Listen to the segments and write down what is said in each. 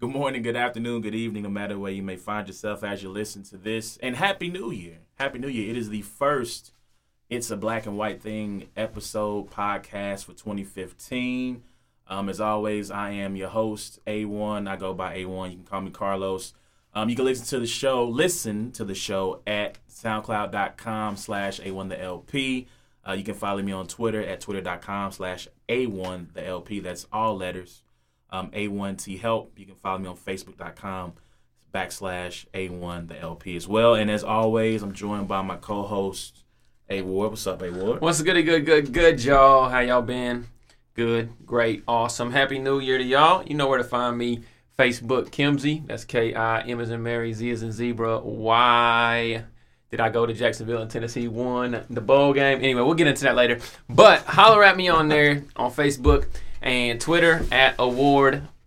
Good morning, good afternoon, good evening, no matter where you may find yourself as you listen to this. And Happy New Year. Happy New Year. It is the first It's a Black and White Thing episode podcast for 2015. Um, as always, I am your host, A1. I go by A1. You can call me Carlos. Um, you can listen to the show, listen to the show at soundcloud.com slash A1TheLP. Uh, you can follow me on Twitter at twitter.com slash A1TheLP. That's all letters. Um, A1T Help. You can follow me on Facebook.com backslash A1 the LP as well. And as always, I'm joined by my co-host, A Ward. What's up, A Ward? What's good, good, good, good, y'all? How y'all been? Good, great, awesome. Happy New Year to y'all. You know where to find me. Facebook, Kimsey. That's K I M as in Mary, Z as in Zebra. Why did I go to Jacksonville and Tennessee won the bowl game? Anyway, we'll get into that later. But holler at me on there on Facebook and Twitter at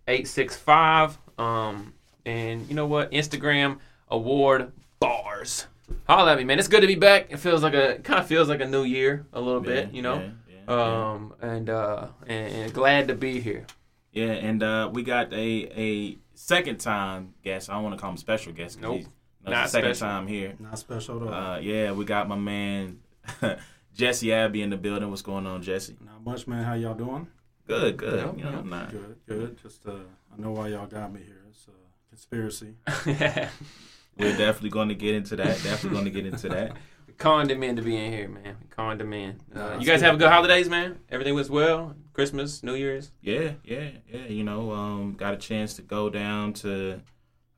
award865. Um, and you know what? Instagram, award bars. Holler at me, man. It's good to be back. It feels like a kind of feels like a new year a little bit, you know. Yeah, yeah, Um, and uh, and, and glad to be here. yeah. and uh, we got a a second time guest. I don't want to call him special guest. 'cause Nope. he's- no, Not the second special. time here. Not special at all. Uh, yeah, we got my man Jesse Abbey in the building. What's going on, Jesse? Not much, man. How y'all doing? Good, good. Yeah, you know, yeah. I'm not- Good, good. Just uh, I know why y'all got me here. It's a conspiracy. We're definitely going to get into that. Definitely going to get into that. Conned him in to be in here, man. Conned him in. Uh, Nah, you guys have a good holidays, man. Everything was well. Christmas, New Year's. Yeah, yeah, yeah. You know, um, got a chance to go down to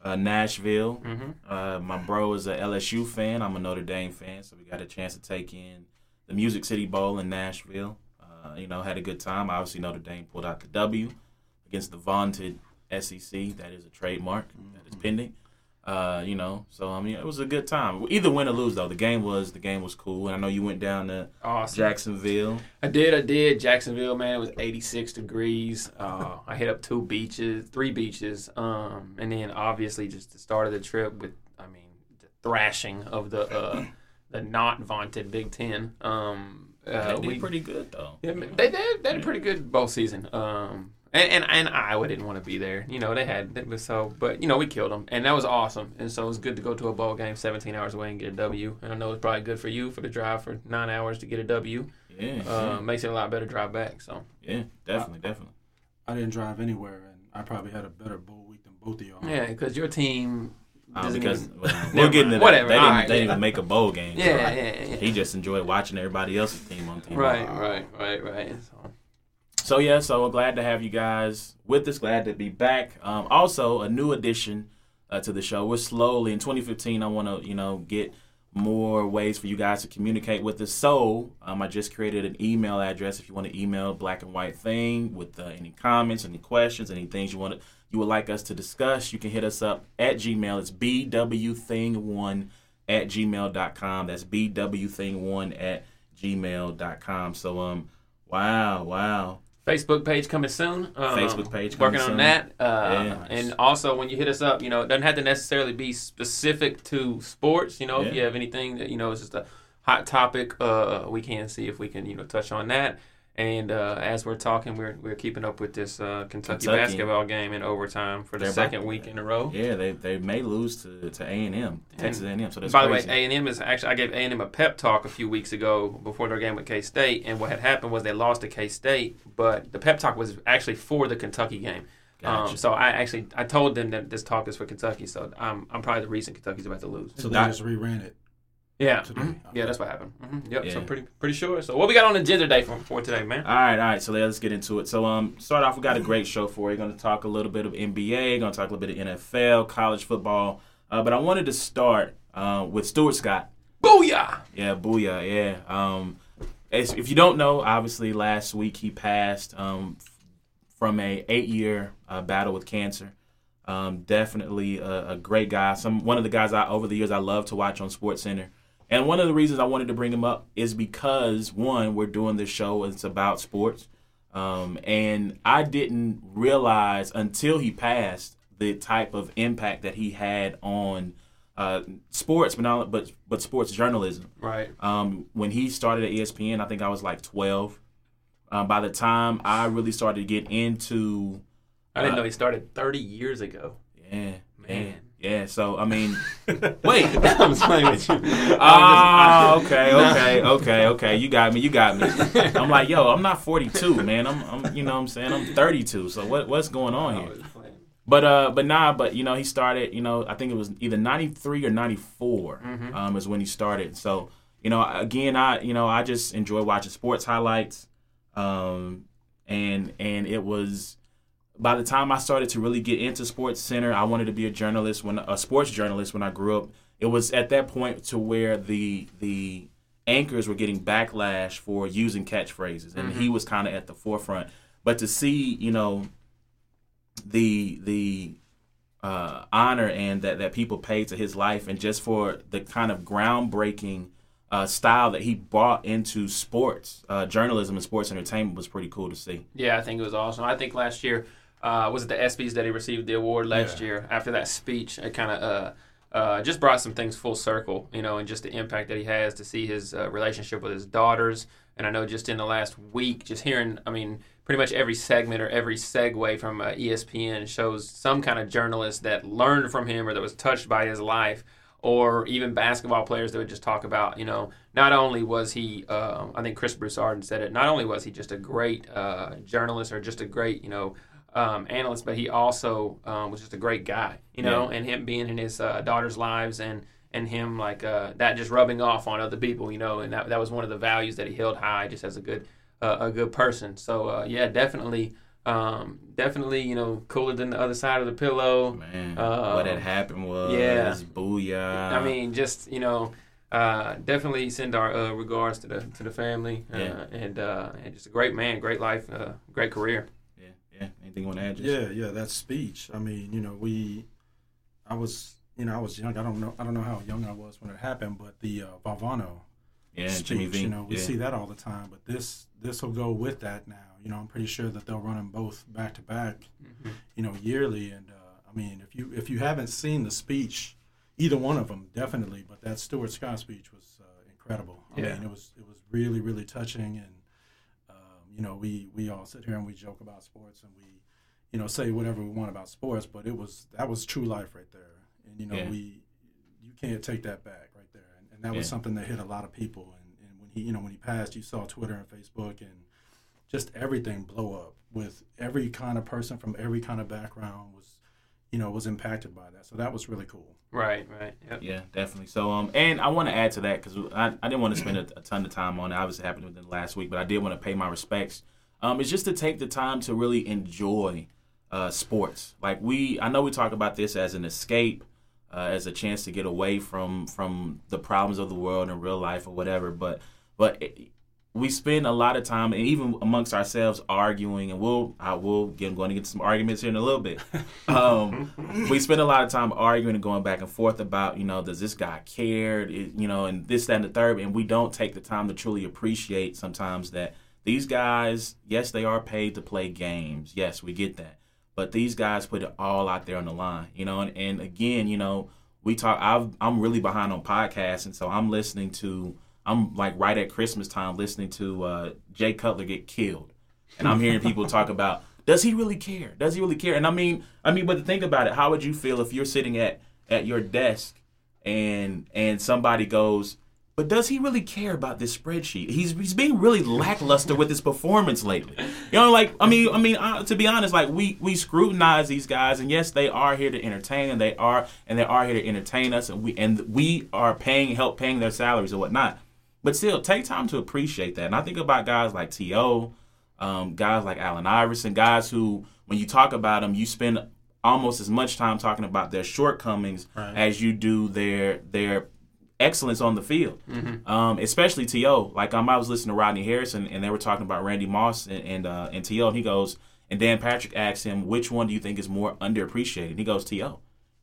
uh, Nashville. Mm-hmm. Uh, my bro is a LSU fan. I'm a Notre Dame fan, so we got a chance to take in the Music City Bowl in Nashville. Uh, you know, had a good time. Obviously, Notre Dame pulled out the W against the vaunted SEC. That is a trademark that is pending. Uh, you know, so I mean, it was a good time. Either win or lose, though, the game was the game was cool. And I know you went down to Awesome. Jacksonville. I did, I did. Jacksonville, man, it was 86 degrees. Uh, I hit up two beaches, three beaches, um, and then obviously just the start of the trip with, I mean, the thrashing of the uh, the not vaunted Big Ten. Um, uh, they did we- pretty good though. Yeah, man, they did. They had a pretty good bowl season. Um, and, and and Iowa didn't want to be there. You know, they had it was so, but you know, we killed them, and that was awesome. And so it was good to go to a bowl game, 17 hours away, and get a W. And I know it's probably good for you for the drive for nine hours to get a W. Yeah, Uh, makes it a lot better drive back. So yeah, definitely, definitely. I didn't drive anywhere, and I probably had a better bowl week than both of y'all. yeah, because your team Uh, because well, we'll get into that. Whatever. They didn't, right, they didn't yeah. even make a bowl game. so yeah, yeah, yeah. He just enjoyed watching everybody else's team on TV. Right, right, right, right. So, So yeah, so we're glad to have you guys with us. Glad to be back. Um, also, a new addition uh, to the show. We're slowly in 2015. I want to you know get more ways for you guys to communicate with us. So um, I just created an email address if you want to email Black and White Thing with uh, any comments, any questions, any things you want to you would like us to discuss. You can hit us up at Gmail. It's bwthing1 at gmail.com. That's bwthing1 at gmail.com. So um, wow, wow. Facebook page coming soon. Um, Facebook page coming working soon. on that. Uh, Yeah. And also, when you hit us up, you know, it doesn't have to necessarily be specific to sports. You know, if you have anything that you know is just a hot topic, uh, we can see if we can you know touch on that. And uh, as we're talking, we're we're keeping up with this uh, Kentucky, Kentucky. basketball game in overtime for the They're second about- week in a row. Yeah, they they may lose to to A and M, Texas A and M. So that's By crazy. the way, A and M is actually I gave A and M a pep talk a few weeks ago before their game with K State, and what had happened was they lost to K State, but the pep talk was actually for the Kentucky game. Gotcha. Um, so I actually I told them that this talk is for Kentucky, so I'm I'm probably the reason Kentucky's about to lose. So they that- just reran it. Yeah, mhm. yeah, that's what happened. hmm Yep, so Yeah. pretty pretty sure. So what we got on the agenda day for, for today, man? all right, all right. So let's get into it. So um, start off. We got a great show for you. Going to talk a little bit of NBA. Going to talk a little bit of NFL, college football. Uh, but I wanted to start uh, with Stuart Scott. Booyah! Yeah, booyah. Yeah. Um, if you don't know, obviously last week he passed um, from a eight year uh, battle with cancer. Um, definitely a, a great guy. Some one of the guys I over the years I love to watch on Sports Center. And one of the reasons I wanted to bring him up is because one, we're doing this show. It's about sports, um, and I didn't realize until he passed the type of impact that he had on uh, sports, but not but but sports journalism. Right. Um, when he started at ESPN, I think I was like 12. Um, by the time I really started to get into I didn't Uh, know he started 30 years ago. Yeah, Man. Yeah. So I mean, wait. I'm playing with you. Ah, I'm okay, okay, okay, okay. You got me. You got me. I'm like, yo, I'm not 42, man. I'm, I'm, you know, what I'm saying I'm 32. So what, what's going on here? But uh, but nah, but you know, he started. You know, I think it was either 93 or 94 Mhm. um, is when he started. So you know, again, I you know, I just enjoy watching sports highlights. Um, and and it was by the time I started to really get into Sports Center, I wanted to be a journalist when a sports journalist when I grew up. It was at that point to where the the anchors were getting backlash for using catchphrases, and he was kind of at the forefront. But to see, you know, the the uh, honor and that that people paid to his life, and just for the kind of groundbreaking uh, style that he brought into sports uh, journalism and sports entertainment was pretty cool to see. Yeah, I think it was awesome. I think last year uh, was it the ESPYS that he received the award last Yeah. year. After that speech, it kind of uh, uh, just brought some things full circle, you know, and just the impact that he has to see his uh, relationship with his daughters. And I know just in the last week, just hearing, I mean, pretty much every segment or every segue from uh, ESPN shows some kind of journalist that learned from him or that was touched by his life. Or even basketball players that would just talk about, you know, not only was he, uh, I think Chris Broussard said it, not only was he just a great uh, journalist or just a great, you know, um, analyst, but he also um, was just a great guy, you know, and him being in his uh, daughter's lives and and him like uh, that just rubbing off on other people, you know, and that, that was one of the values that he held high, just as a good uh, a good person. So uh, yeah, definitely, um, definitely, you know, cooler than the other side of the pillow. Man, Uh, what had happened was yeah. booyah. I mean, just you know, uh, definitely send our uh, regards to the to the family, uh, Yeah. and uh, and just a great man, great life, uh, great career. Yeah, yeah. Anything you want to add? Jess? Yeah, yeah, that speech. I mean, you know, we, I was, you know, I was young. I don't know, I don't know how young I was when it happened, but the uh, Valvano yeah. speech, Jimmy you know, we yeah. see that all the time. But this, this will go with that now. You know, I'm pretty sure that they'll run them both back to back, you know, yearly. And uh, I mean, if you if you haven't seen the speech, either one of them definitely, but that Stuart Scott speech was uh, incredible. I Yeah. mean, it was it was really really touching and. You know, we, we all sit here and we joke about sports and we, you know, say whatever we want about sports, but it was that was true life right there. And you know, Yeah. we you can't take that back right there. And, and that was something that hit a lot of people. And, and when he, you know, when he passed, you saw Twitter and Facebook and just everything blow up with every kind of person from every kind of background was, you know, was impacted by that. So that was really cool. Right, right. Yep. Yeah, definitely. So, um, and I want to add to that because I, I didn't want to spend a, a ton of time on it. Obviously, it happened within the last week, but I did want to pay my respects. Um, it's just to take the time to really enjoy uh, sports. Like we, I know we talk about this as an escape, uh, as a chance to get away from from the problems of the world in real life or whatever. But but it, we spend a lot of time, and even amongst ourselves, arguing, and we'll I will get going to get some arguments here in a little bit. Um, we spend a lot of time arguing and going back and forth about, you know, does this guy care, It- you know, and this, that, and the third, and we don't take the time to truly appreciate sometimes that these guys, yes, they are paid to play games. Yes, we get that, but these guys put it all out there on the line, you know, and, and again, you know, we talk. I've, I'm really behind on podcasts, and so I'm listening to. I'm like right at Christmas time listening to uh, Jay Cutler get killed, and I'm hearing people talk about does he really care? Does he really care? And I mean, I mean, but think about it, how would you feel if you're sitting at at your desk and and somebody goes, but does he really care about this spreadsheet? He's he's being really lackluster with his performance lately. You know, like I mean, I mean, uh, to be honest, like we we scrutinize these guys, and yes, they are here to entertain, and they are and they are here to entertain us, and we and we are paying help paying their salaries and whatnot. But still, take time to appreciate that. And I think about guys like T.O., um, guys like Allen Iverson, guys who, when you talk about them, you spend almost as much time talking about their shortcomings Right. as you do their their excellence on the field. Um, especially T.O. Like um, I was listening to Rodney Harrison, and they were talking about Randy Moss and and, uh, and T.O. And he goes, and Dan Patrick asked him, which one do you think is more underappreciated? And he goes, T.O.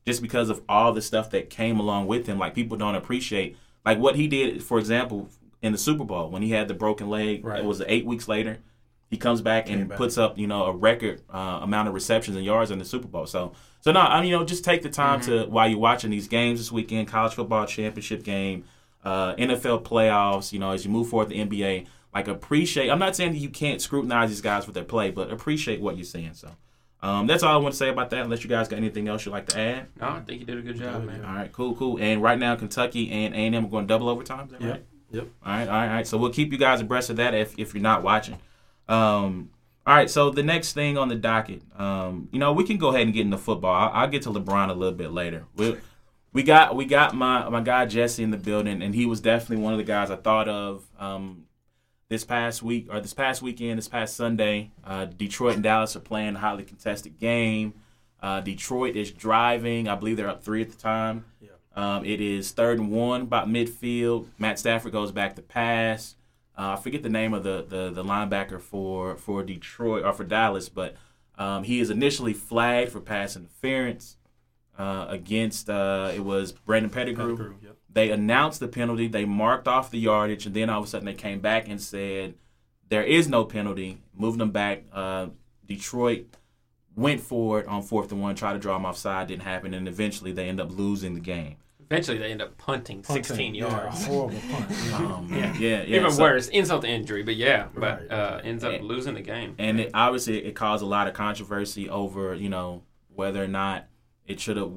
Just because of all the stuff that came along with him, like people don't appreciate, like what he did, for example, in the Super Bowl when he had the broken leg. Right. It was eight weeks later. He comes back and back. puts up, you know, a record uh, amount of receptions and yards in the Super Bowl. So, so no, I mean, you know, just take the time to while you're watching these games this weekend, college football championship game, uh, NFL playoffs. You know, as you move forward the NBA, like appreciate. I'm not saying that you can't scrutinize these guys with their play, but appreciate what you're seeing. So, Um, that's all I want to say about that. Unless you guys got anything else you'd like to add. No, I think you did a good job, man. All right, cool, cool. And right now, Kentucky and A and M are going double overtime. Is that Yep. right? Yep. All right, all right, all right. So we'll keep you guys abreast of that if if you're not watching. Um, all right. So the next thing on the docket, um, you know, we can go ahead and get into football. I'll, I'll get to LeBron a little bit later. We we got we got my my guy Jesse in the building, and he was definitely one of the guys I thought of. Um, this past week or this past weekend, this past Sunday, uh, Detroit and Dallas are playing a highly contested game. Uh, Detroit is driving. I believe they're up three at the time. Yeah. Um, it is third and one, about midfield. Matt Stafford goes back to pass. Uh, I forget the name of the, the the linebacker for for Detroit or for Dallas, but um, he is initially flagged for pass interference uh, against uh, it was Brandon Pettigrew. Pettigrew, Yep. They announced the penalty. They marked off the yardage, and then all of a sudden they came back and said there is no penalty, moving them back. Uh, Detroit went for it on fourth and one, tried to draw them offside, didn't happen, and eventually they end up losing the game. Eventually, they end up punting, 16 Punting, yeah, yards. horrible punt. Yeah. Um, yeah, yeah, yeah. Even So- worse, insult to injury, but yeah, but uh, ends up And- losing the game. and it, obviously it caused a lot of controversy over you know whether or not it should have.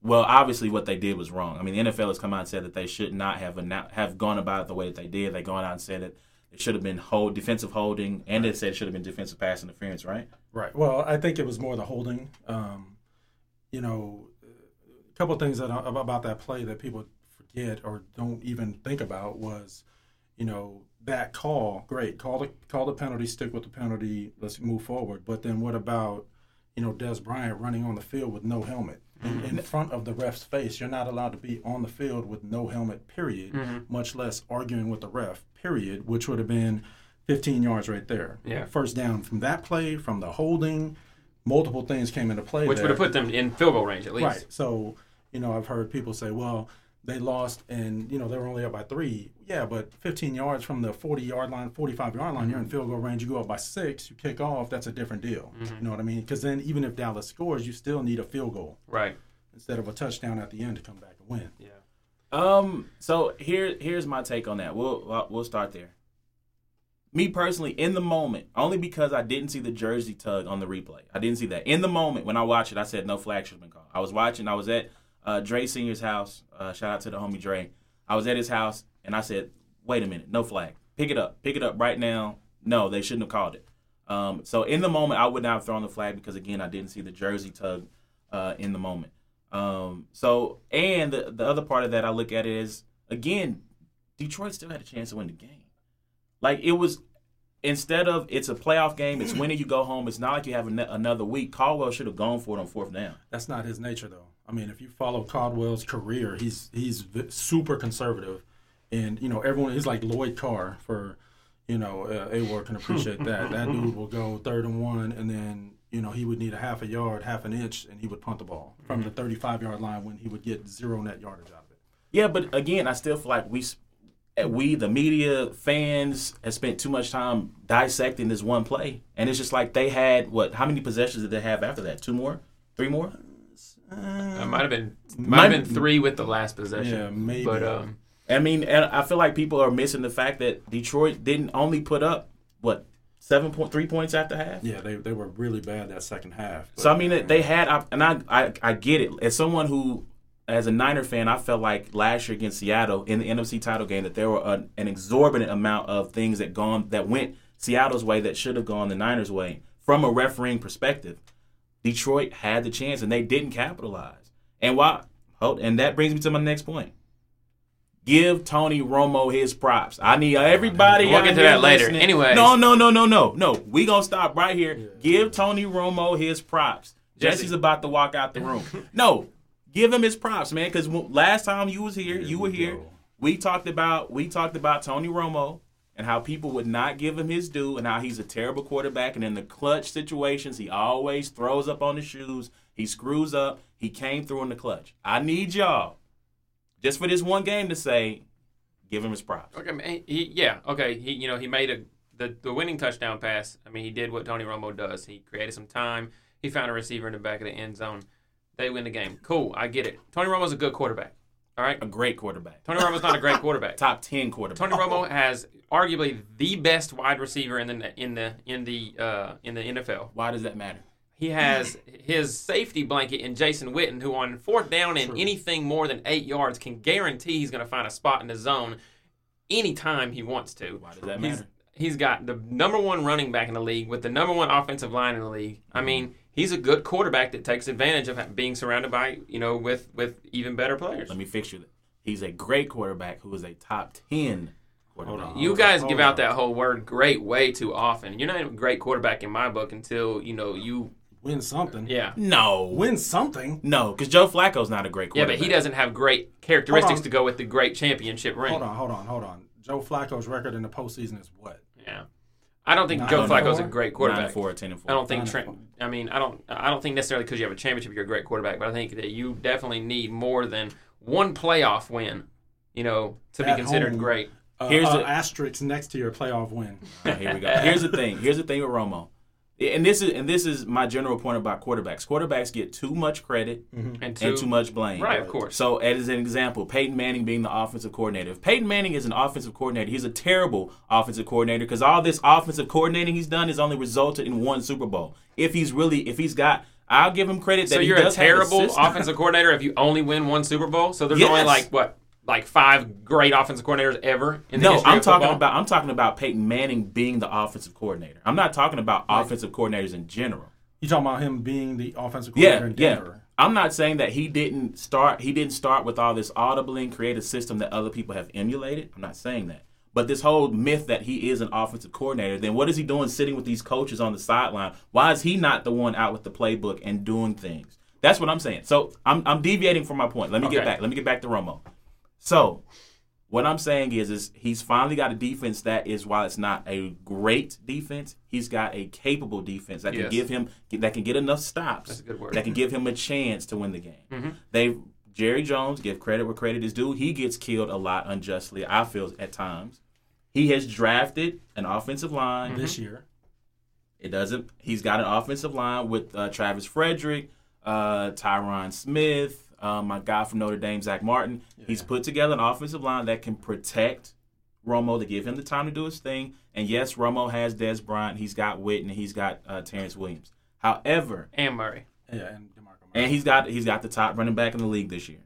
Well, obviously what they did was wrong. I mean, the NFL has come out and said that they should not have annou- have gone about it the way that they did. They gone out and said that it should have been hold defensive holding, and they said it should have been defensive pass interference, right? Right. Well, I think it was more the holding. Um, you know, a couple of things that about that play that people forget or don't even think about was, you know, that call. Great, call the call the penalty, stick with the penalty. Let's move forward. But then what about, you know, Dez Bryant running on the field with no helmet in, mm-hmm. in front of the ref's face? You're not allowed to be on the field with no helmet. Period. Mm-hmm. Much less arguing with the ref. Period. Which would have been 15 yards right there. Yeah. First down from that play, from the holding, multiple things came into play. Which there. would have put them in field goal range at least. Right. So, you know, I've heard people say, well, they lost and, you know, they were only up by three. Yeah, but 15 yards from the 40 yard line, 45 yard line, you're in field goal range. You go up by six, you kick off, that's a different deal. You know what I mean? Because then even if Dallas scores, you still need a field goal Right. instead of a touchdown at the end to come back and win. Yeah. Um. So here, here's my take on that. We'll we'll- we'll start there. Me personally, in the moment, only because I didn't see the jersey tug on the replay. I didn't see that in the moment when I watched it. I said no flag should have been called. I was watching. I was at uh, Dre Senior's house. Uh, shout out to the homie Dre. I was at his house and I said, "Wait a minute, no flag. Pick it up. Pick it up right now. No, they shouldn't have called it." Um, so in the moment, I would not have thrown the flag because again, I didn't see the jersey tug uh, in the moment. Um, so and the, the other part of that I look at it is again, Detroit still had a chance to win the game. Like it was instead of it's a playoff game, it's winning you go home. It's not like you have an- another week. Caldwell should have gone for it on fourth down. That's not his nature, though. I mean, if you follow Caldwell's career, he's he's v- super conservative, and you know everyone. He's like Lloyd Carr for, you know, uh, Awar can appreciate that. That dude will go third and one, and then you know he would need a half a yard, half an inch, and he would punt the ball from the 35 yard line when he would get zero net yardage out of it. Yeah, but again, I still feel like we, uh, we the media fans have spent too much time dissecting this one play, and it's just like they had what? How many possessions did they have after that? Two more? Three more? It might have been might Might- have been three with the last possession. Yeah, maybe. But um, I mean, I feel like people are missing the fact that Detroit didn't only put up what seven point three points after half. Yeah, they, they were really bad that second half. So I mean, they- they had, and I, I I get it. As someone who, as a Niner fan, I felt like last year against Seattle in the NFC title game that there were an, an exorbitant amount of things that gone that went Seattle's way that should have gone the Niners' way from a refereeing perspective. Detroit had the chance and they didn't capitalize. And why? Hold, and that brings me to my next point. Give Tony Romo his props. I need everybody. We'll get to here that later. listening- Anyways. no, no, no, no, no, no. We gonna stop right here. Give Tony Romo his props. Jesse. Jesse's about to walk out the room. no, give him his props, man. Because last time you was here, you were we here. go. We talked about we talked about Tony Romo and how people would not give him his due and how he's a terrible quarterback. And in the clutch situations, he always throws up on the shoes. He screws up. He came through in the clutch. I need y'all just for this one game to say, give him his props. okay, man, he, yeah, okay. He you know he made a the, the winning touchdown pass. I mean, he did what Tony Romo does. He created some time. He found a receiver in the back of the end zone. They win the game. Cool, I get it. Tony Romo's a good quarterback. All right. A great quarterback. Tony Romo's not a great quarterback. Top ten quarterback. Tony Romo has arguably the best wide receiver in the in the in the uh, in the NFL. Why does that matter? he has his safety blanket in Jason Witten, who on fourth down and True. anything more than eight yards can guarantee he's going to find a spot in the zone anytime he wants to. Why does that He's, matter? he's got the number one running back in the league with the number one offensive line in the league. I mean, he's a good quarterback that takes advantage of being surrounded by you know with with even better players. Let me fix you. He's a great quarterback who is a top ten quarterback. You guys give out that whole word "great" way too often. You're not even a great quarterback in my book until you know you. Win something. Yeah, No, Win something. no, because Joe Flacco's not a great quarterback. yeah, quarterback. but he doesn't have great characteristics Hold on. to go with the great championship ring. Hold on, hold on, hold on. Joe Flacco's record in the postseason is what? Yeah, I don't think Nine Joe and Flacco's a four? great Nine quarterback. and four, ten and four. I don't think Nine and Trent. I mean, I don't. I don't think necessarily because you have a championship, you're a great quarterback. But I think that you definitely need more than one playoff win. You know, to be considered home. great. Uh, Here's uh, the- asterisk next to your playoff win. All right, here we go. Here's the thing. Here's the thing with Romo. And this is and this is my general point about quarterbacks. Quarterbacks get too much credit And two, and too much blame. right, of course. So, as an example, Peyton Manning being the offensive coordinator. If Peyton Manning is an offensive coordinator, he's a terrible offensive coordinator because all this offensive coordinating he's done has only resulted in one Super Bowl. If he's really, if he's got, I'll give him credit that So he you're a terrible offensive coordinator if you only win one Super Bowl. So there's Yes. only like what, like five great offensive coordinators ever in the No, history I'm of talking football? about I'm talking about Peyton Manning being the offensive coordinator. I'm not talking about offensive coordinators in general. You talking about him being the offensive Yeah, coordinator in yeah. Denver? I'm not saying that he didn't start. He didn't start with all this audibling, create a system that other people have emulated. I'm not saying that. But this whole myth that he is an offensive coordinator, then what is he doing sitting with these coaches on the sideline? Why is he not the one out with the playbook and doing things? That's what I'm saying. So I'm, I'm deviating from my point. Let me get back. Let me get back to Romo. So what I'm saying is, is he's finally got a defense that is, while it's not a great defense, he's got a capable defense that can Yes. give him that can get enough stops. That's a good word. That can give him a chance to win the game. Mm-hmm. They Jerry Jones, give credit where credit is due. He gets killed a lot unjustly. I feel at times. He has drafted an offensive line. Mm-hmm. This year, It doesn't. He's got an offensive line with uh, Travis Frederick, uh, Tyron Smith, uh, my guy from Notre Dame, Zach Martin. He's put together an offensive line that can protect Romo to give him the time to do his thing. And yes, Romo has Dez Bryant. He's got Witten. He's got uh, Terrence Williams. However, and Murray. yeah, and Demarco. Murray. and he's got he's got the top running back in the league this year.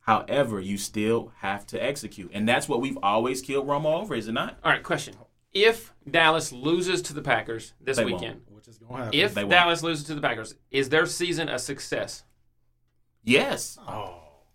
However, you still have to execute, and that's what we've always killed Romo over, is it not? All right, question: If Dallas loses to the Packers this They won't. weekend, which is going to happen. if Dallas loses to the Packers, is their season a success? Yes. oh,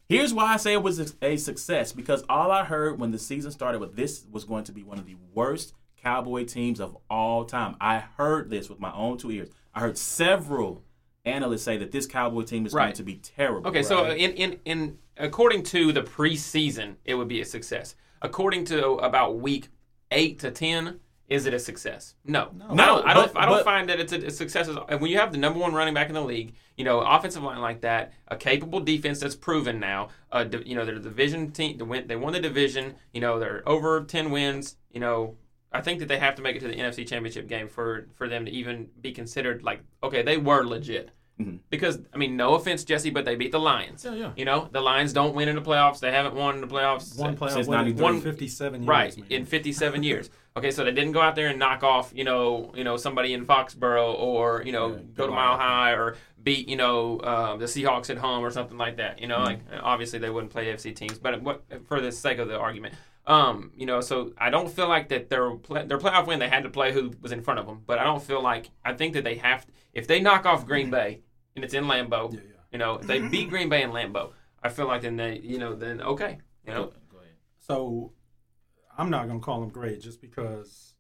Here's why I say it was a- success because all I heard when the season started was this was going to be one of the worst Cowboy teams of all time. I heard this with my own two ears. I heard several analysts say that this Cowboy team is going to be terrible. Okay, so in, in in according to the preseason, it would be a success. According to about week eight to ten, is it a success? No, No. I don't. I don't, but- I don't but- find that it's a, a success. And when you have the number one running back in the league, you know, offensive line like that, a capable defense that's proven now. Uh, di- you know, they're the division team. They win, they won the division. You know, they're over ten wins. You know, I think that they have to make it to the NFC Championship game for for them to even be considered like okay, they were legit. Mhm. Because I mean, no offense, Jesse, but they beat the Lions. yeah, yeah. You know, the Lions don't win in the playoffs. They haven't won in the playoffs One playoff Since win in 93. 57 years. right man. in 57 years. Okay, so they didn't go out there and knock off, you know, you know somebody in Foxborough or you know Yeah, go to Mile. High or beat you know uh, the Seahawks at home or something like that. You know, Mm-hmm. like obviously they wouldn't play AFC teams, but what for the sake of the argument, um, you know, so I don't feel like that their play, their playoff win they had to play who was in front of them, but I don't feel like I think that they have to, if they knock off Green Bay and it's in Lambeau, Yeah, yeah. you know, if they beat Green Bay in Lambeau, I feel like then they you know then okay, you know. Go, go ahead. So I'm not going to call him great just because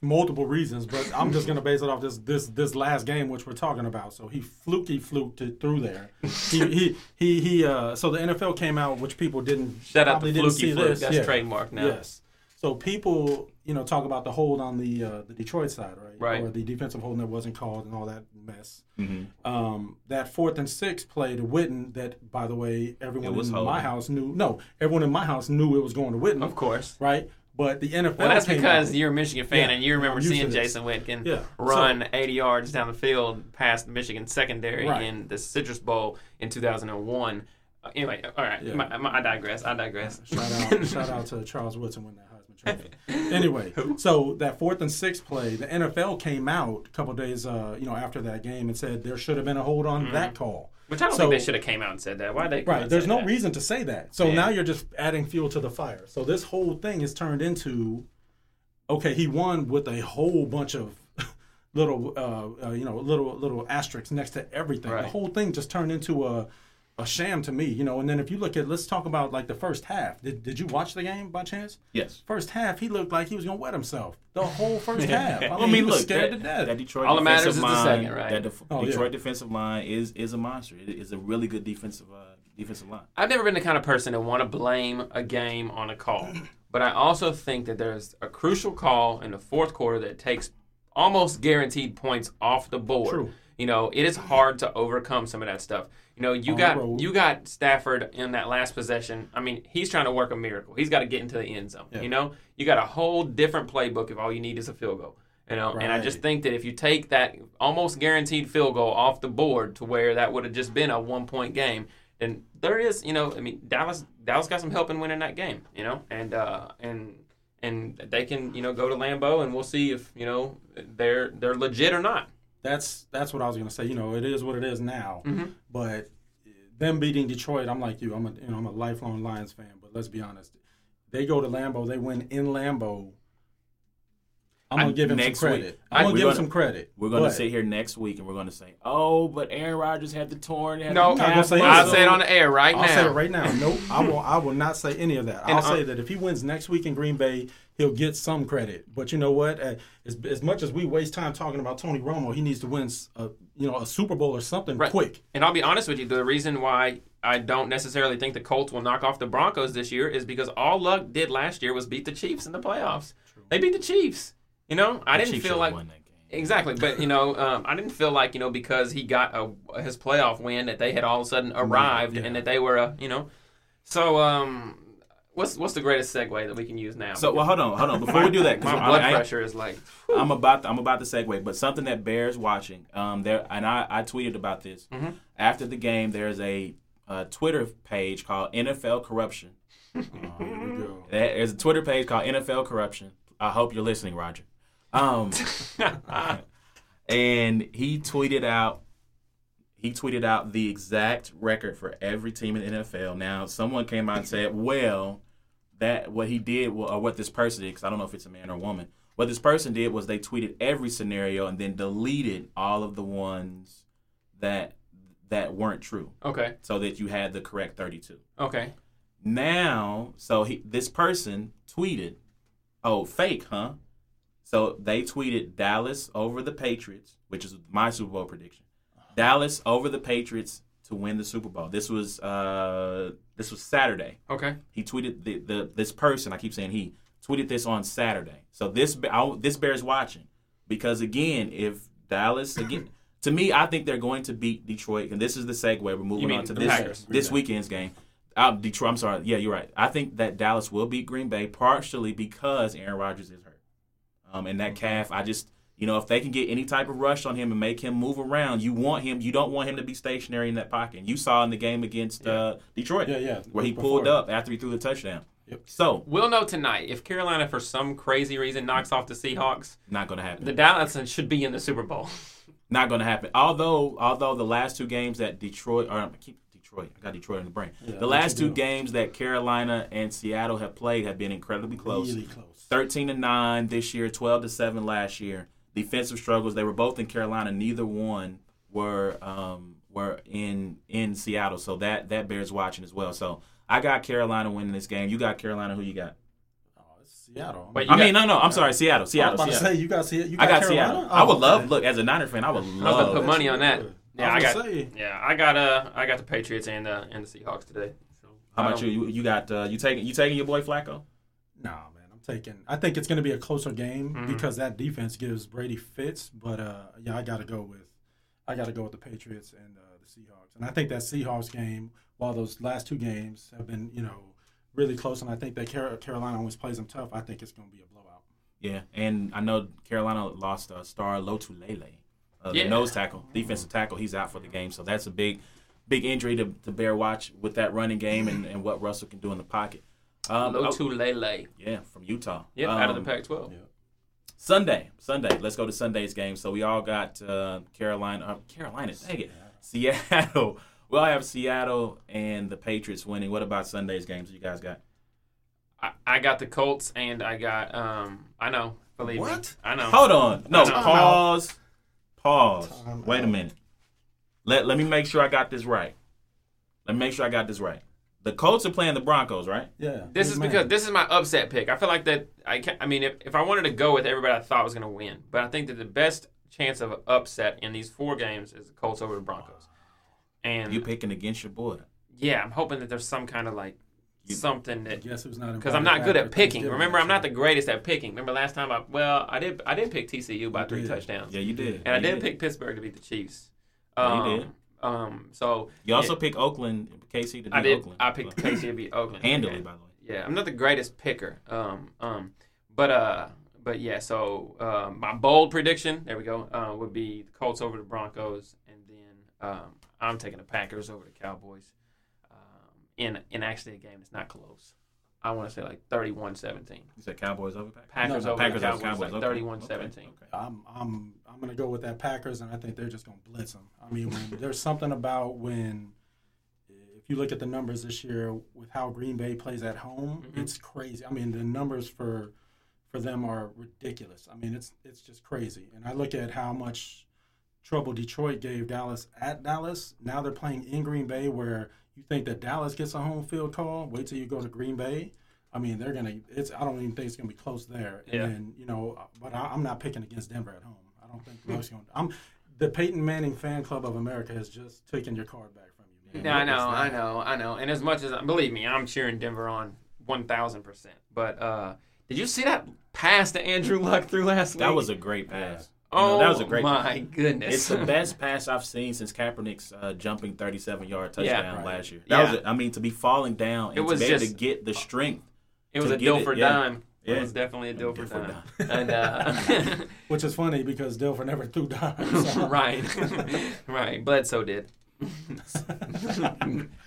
multiple reasons, but I'm just going to base it off this this this last game which we're talking about. So he fluky fluked it through there. he he he, he uh so the NFL came out which people didn't Shout out to didn't Fluky Fluke. this. That's Yeah. trademark now. Yes. So people, you know, talk about the hold on the uh, the Detroit side, right? Right. Or the defensive holding that wasn't called and all that mess. Mhm. Um, that fourth and six play to Witten. That, by the way, everyone was in holding. my house knew. No, everyone in my house knew it was going to Witten. Of course. Right. But the NFL. Well, that's because out- you're a Michigan fan Yeah, and you remember seeing. Jason Witten Yeah. run 80 yards down the field past the Michigan secondary Right. in the Citrus Bowl in 2001. Uh, anyway, all right, Yeah. my, my, I digress. I digress. Shout out, shout out to Charles Woodson winning that trophy. Anyway, so that fourth and sixth play, the NFL came out a couple days, uh, you know, after that game and said there should have been a hold on Mm-hmm. that call. Which I don't So- think they should have came out and said that. Why they? Right. There's no that? reason to say that. So Yeah. now you're just adding fuel to the fire. So this whole thing is turned into, okay, he won with a whole bunch of little, uh, uh, you know, little little asterisks next to everything. Right. The whole thing just turned into a a sham to me, you know. And then if you look at, let's talk about like the first half. Did Did you watch the game by chance? Yes. First half, he looked like he was gonna wet himself. The whole first half. I mean, I he mean, was look, scared that, to death. that Detroit All that matters defensive is the second, right? That def- Oh, yeah. Detroit defensive line is is a monster. It is a really good defensive uh, defensive line. I've never been the kind of person to want to blame a game on a call, but I also think that there's a crucial call in the fourth quarter that takes almost guaranteed points off the board. True. You know, it is hard to overcome some of that stuff. You know, you On got you got Stafford in that last possession. I mean, he's trying to work a miracle. He's got to get into the end zone. Yeah. You know, you got a whole different playbook if all you need is a field goal. You know, and I just think that if you take that almost guaranteed field goal off the board to where that would have just been a one point game, then there is, you know, I mean, Dallas Dallas got some help in winning that game, you know, and uh, and and they can, you know, go to Lambeau and we'll see if you know they're they're legit or not. That's that's what I was gonna say. You know, it is what it is now. Mhm. But them beating Detroit, I'm like you. I'm a you know I'm a lifelong Lions fan. But let's be honest, they go to Lambeau, they win in Lambeau. I'm gonna I- give him some next week- credit. I- I'm gonna we're give him gonna- some credit. We're going to But sit here next week and we're going to say, "Oh, but Aaron Rodgers had the torn." Had No, the I'm gonna calf say I'll muscle." say it on the air right I'll now. say it right now. Nope, I will. I will not say any of that. And, I'll uh, say that if he wins next week in Green Bay, he'll get some credit. But you know what? Uh, As, as much as we waste time talking about Tony Romo, he needs to win, a, you know, a Super Bowl or something Right. quick. And I'll be honest with you, the reason why I don't necessarily think the Colts will knock off the Broncos this year is because all Luck did last year was beat the Chiefs in the playoffs. They beat the Chiefs. You know, I The didn't Chiefs feel like won that game. exactly, but you know, um, I didn't feel like you know because he got a, his playoff win that they had all of a sudden arrived yeah. and that they were a you know. So um, what's what's the greatest segue that we can use now? So well, hold on, hold on. Before we do that, 'cause my I- blood I- pressure is like I'm about to, I'm about to segue, but something that bears watching. Um, there and I, I tweeted about this Mhm. after the game. There's a, uh Twitter page called NFL Corruption. Oh, here we go. There's a Twitter page called NFL Corruption. I hope you're listening, Roger. Um, and he tweeted out he tweeted out the exact record for every team in the NFL. Now, someone came out and said, "Well, that what he did, or what this person did, because I don't know if it's a man or a woman. What this person did was they tweeted every scenario and then deleted all of the ones that that weren't true, okay, so that you had the correct 32." okay, Now, so he this person tweeted, "Oh, fake, huh?" So they tweeted Dallas over the Patriots, which is my Super Bowl prediction. Dallas over the Patriots to win the Super Bowl. This was uh this was Saturday. okay. He tweeted the, the this person. I keep saying he tweeted this on Saturday. So this I, this bears watching because again, if Dallas again. To me, I think they're going to beat Detroit, and this is the segue. We're moving on to this Packers. this weekend's game. Uh, Detroit. I'm sorry. Yeah, you're right. I think that Dallas will beat Green Bay partially because Aaron Rodgers is hurt, um, and that calf. I just you know if they can get any type of rush on him and make him move around, you want him. You don't want him to be stationary in that pocket. And You saw in the game against uh, Detroit, Yeah, yeah. where he Before. pulled up after he threw the touchdown. Yep. So We'll know tonight if Carolina, for some crazy reason, knocks off the Seahawks. not going to happen. The Dallas should be in the Super Bowl. Not going to happen. Although, although the last two games that Detroit, or I keep Detroit, I got Detroit in the brain. Yeah, the last two games that Carolina and Seattle have played have been incredibly close. Really close. Thirteen to nine this year, twelve to seven last year. Defensive struggles. They were both in Carolina. Neither one were um, were in in Seattle. So that that bears watching as well. So I got Carolina winning this game. You got Carolina. Who you got? Oh, it's Seattle. Wait, I You mean, no, no. I'm sorry, Seattle. Seattle. I was Seattle. about to say you got Seattle. You I got Carolina? Seattle. Oh, I would okay. love. Look, as a Niner fan, I would I was love. gonna put money on that. Yeah, I was got. say. Yeah, I got. Uh, I got the Patriots and uh, and the Seahawks today. So, How I about you? You, you got uh, you taking you taking your boy Flacco? Nah, man, I'm taking. I think it's going to be a closer game Mhm. because that defense gives Brady fits. But uh, yeah, I got to go with, I got to go with the Patriots and uh, the Seahawks. And I think that Seahawks game, while those last two games have been, you know, really close, and I think that Carolina always plays them tough. I think it's going to be a blowout. Yeah, and I know Carolina lost uh, star Lotulelei, uh, Yeah. the nose tackle, defensive tackle. He's out for the game, so that's a big, big injury to, to bear watch with that running game and, and what Russell can do in the pocket. Um, oh, Lotulelei. yeah, from Utah. Yep, out of Um, the Pac-12. Yeah. Sunday, Sunday. Let's go to Sunday's game. So we all got uh, Carolina, uh, Carolina, dang it, Seattle. We all have Seattle and the Patriots winning. What about Sunday's games you guys got? I, I got the Colts and I got um I know, believe me. What? I know. Hold on, no, pause, pause. Time Wait a minute. Let let me make sure I got this right. Let me make sure I got this right. The Colts are playing the Broncos, right? Yeah. This is man. because this is my upset pick. I feel like that I can I mean if, if I wanted to go with everybody I thought was going to win, but I think that the best chance of an upset in these four games is the Colts over the Broncos. And You picking against your boy. yeah, I'm hoping that there's some kind of like You- something that yes, it was not because I'm not good at picking. Remember, I'm not the greatest at picking. Remember last time I well, I did I did pick TCU by You three did. touchdowns, Yeah, you did. and I did, did, pick Pittsburgh to beat the Chiefs. Yeah, you Um, did. Um, so You also yeah, picked Oakland, KC to beat I did. Oakland. I picked KC to beat Oakland handily, by the way. Yeah, I'm not the greatest picker. Um, um, but uh, but yeah. So uh, my bold prediction, there we go, uh, would be the Colts over the Broncos, and then um, I'm taking the Packers over the Cowboys. Um, in in actually a game that's not close. I want to say like 31-17. You said Cowboys over Packers. Packers No, no, over Packers over Cowboys, Cowboys. like okay. 31-17. Okay. I'm I'm I'm gonna go with that Packers, and I think they're just gonna blitz them. I mean, when, there's something about when if you look at the numbers this year with how Green Bay plays at home, Mhm. it's crazy. I mean, the numbers for for them are ridiculous. I mean, it's it's just crazy. And I look at how much trouble Detroit gave Dallas at Dallas. Now they're playing in Green Bay, where you think that Dallas gets a home field call. Wait till you go to Green Bay. I mean, they're gonna. It's. I don't even think it's gonna be close there. And Yeah. then, you know, but I, I'm not picking against Denver at home. I don't think Luck's going. to I'm the Peyton Manning fan club of America has just taken your card back from you. Man. Yeah, I know, I know, I know. And as much as believe me, I'm cheering Denver on one thousand percent. But uh, did you see that pass that Andrew Luck threw last week? That was a great pass. You oh know, that was a great my goodness! It's the best pass I've seen since Kaepernick's uh, jumping 37 yard touchdown right. last year. That Yeah. was, a, I mean, to be falling down and It was to be able to get the strength. It was a deal for yeah. dime. Yeah. It was definitely a deal for deal dime. dime. and uh, Which is funny because Dilfer never threw dimes. so- right, right. Bledsoe did.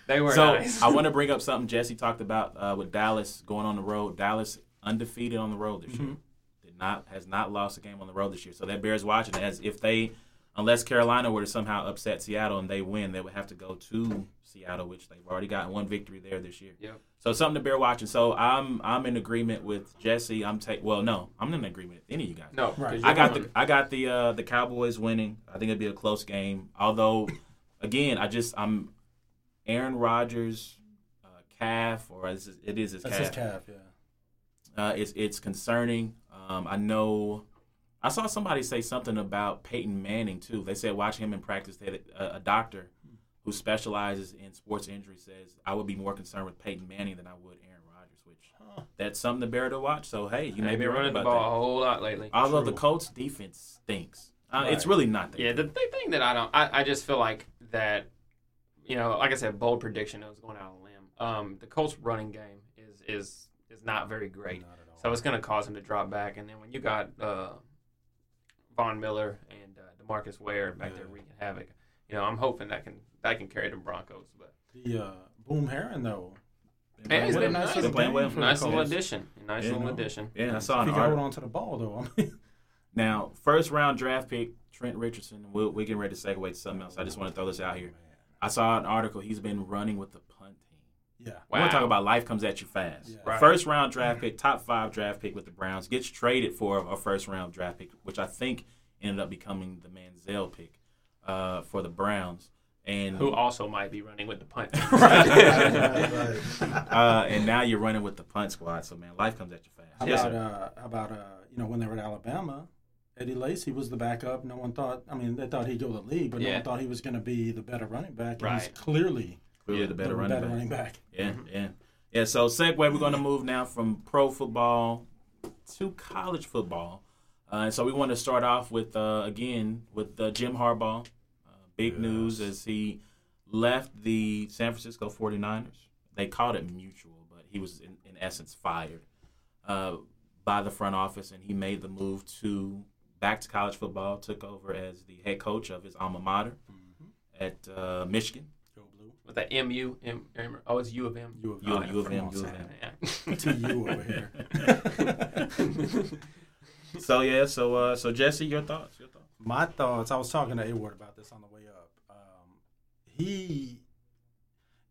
they were so nice. I want to bring up something Jesse talked about uh, with Dallas going on the road. Dallas undefeated on the road this year. Did not has not lost a game on the road this year. So that bears watching. As if they, unless Carolina were to somehow upset Seattle and they win, they would have to go to Seattle, which they've already gotten one victory there this year. Yep. So something to bear watching. So I'm I'm in agreement with Jesse. I'm take well no I'm in agreement with any of you guys. no, Right. 'cause I got the I got the uh, the Cowboys winning. I think it'd be a close game. Although, again, I just I'm Aaron Rodgers uh, calf or as it is his That's calf. his calf, yeah. Uh, it's it's concerning. Um, I know. I saw somebody say something about Peyton Manning too. They said watching him in practice, they had a, a doctor who specializes in sports injury says I would be more concerned with Peyton Manning than I would Aaron Rodgers. Which that's something to bear to watch. So hey, you may be right running the about ball that. a whole lot lately. Although the True. Colts defense stinks. Uh, It's really not that Yeah, the good. thing that I don't, I, I just feel like that, you know, like I said, bold prediction. I was going out on a limb. Um, the Colts running game is is is not very great, all. So it's going to cause him to drop back. And then when you got uh, Von Miller and uh, Demarcus Ware back there Yeah. wreaking havoc, you know, I'm hoping that can that can carry the Broncos. But the uh, Boom Herron though. Man, he's What a been nice nice. little playing well. for nice little addition, nice Yeah, little no. addition. Yeah, I saw an He got article. hold on to the ball though. I mean, Now, first round draft pick Trent Richardson. We're, we're getting ready to segue to something else. I just want to throw this out here. I saw an article. He's been running with the punt team. Yeah. We want to talk about life comes at you fast. Yeah. Right. First round draft pick, top five draft pick with the Browns, gets traded for a first round draft pick, which I think ended up becoming the Manziel pick uh, for the Browns. And Who also might be running with the punt. uh, and now you're running with the punt squad. So man, life comes at you fast. How Yes, about uh, how about uh, you know when they were at Alabama, Eddie Lacy was the backup. No one thought. I mean, they thought he'd go to the league, but no one thought he was going to be the better running back. And Right. he's clearly Clearly Yeah, the better running better back. running back. Yeah, Mhm. yeah, yeah. So segue, we're going to move now from pro football to college football. Uh, and so we want to start off with uh, again with uh, Jim Harbaugh. Uh, big Yes. news as he left the San Francisco 49ers. They called it mutual, but he was in, in essence fired uh, by the front office, and he made the move to back to college football. Took over as the head coach of his alma mater Mm-hmm. at uh, Michigan. Go with that MU. M, M, oh, it's U of M. U of U, M. U of Come M, on, U of M. Yeah. To you over here. So yeah, so uh, so Jesse, your thoughts? Your thoughts? My thoughts. I was talking to Award about this on the way up. Um, he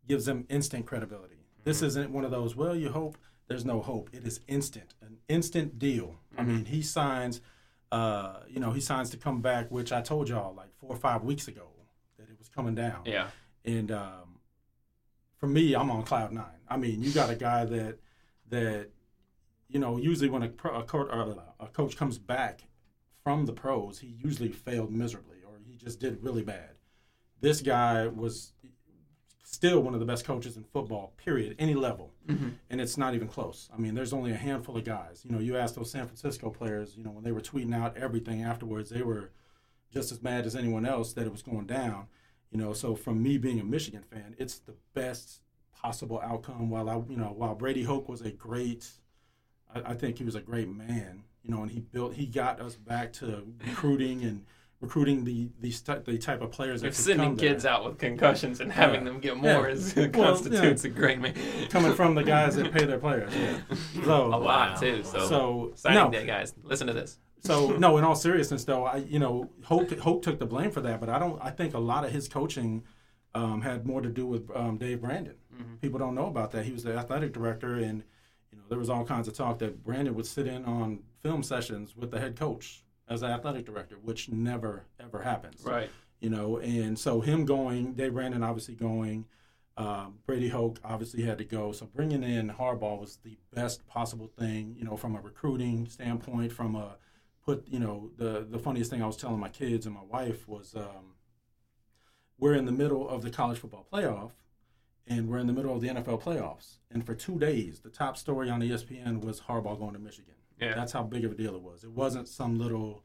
gives them instant credibility. This Mm-hmm. isn't one of those. Well, you hope. There's no hope. It is instant, an instant deal. I Mm-hmm. mean, he signs. Uh, you know, he signs to come back, which I told y'all like four or five weeks ago that it was coming down. yeah. And um, for me, I'm on cloud nine. I mean, you got a guy that that you know usually when a, pro, a, co- or a coach comes back from the pros, he usually failed miserably or he just did really bad. This guy was still one of the best coaches in football, period, any level, and it's not even close. I mean, there's only a handful of guys. You know, you ask those San Francisco players, you know, when they were tweeting out everything afterwards, they were just as mad as anyone else that it was going down. You know, so from me being a Michigan fan, it's the best possible outcome. While I, you know, while Brady Hoke was a great, I, I think he was a great man. You know, and he built, he got us back to recruiting and recruiting the the, st- the type of players that sending come there. kids out with concussions and having Yeah. them get more Yeah. is Well, constitutes a great man. coming from the guys that pay their players. Yeah. So a lot Wow. too. So, So signing no, day, guys, listen to this. So no, in all seriousness, though, I you know Hoke Hoke took the blame for that, but I don't. I think a lot of his coaching um, had more to do with um, Dave Brandon. People don't know about that. He was the athletic director, and you know there was all kinds of talk that Brandon would sit in on film sessions with the head coach as the athletic director, which never ever happens Right. you know, and so him going, Dave Brandon obviously going, um, Brady Hoke obviously had to go. So bringing in Harbaugh was the best possible thing, you know, from a recruiting standpoint. From a put, you know, the the funniest thing I was telling my kids and my wife was, um, we're in the middle of the college football playoff, and we're in the middle of the NFL playoffs, and for two days, the top story on ESPN was Harbaugh going to Michigan. Yeah. That's how big of a deal it was. It wasn't some little,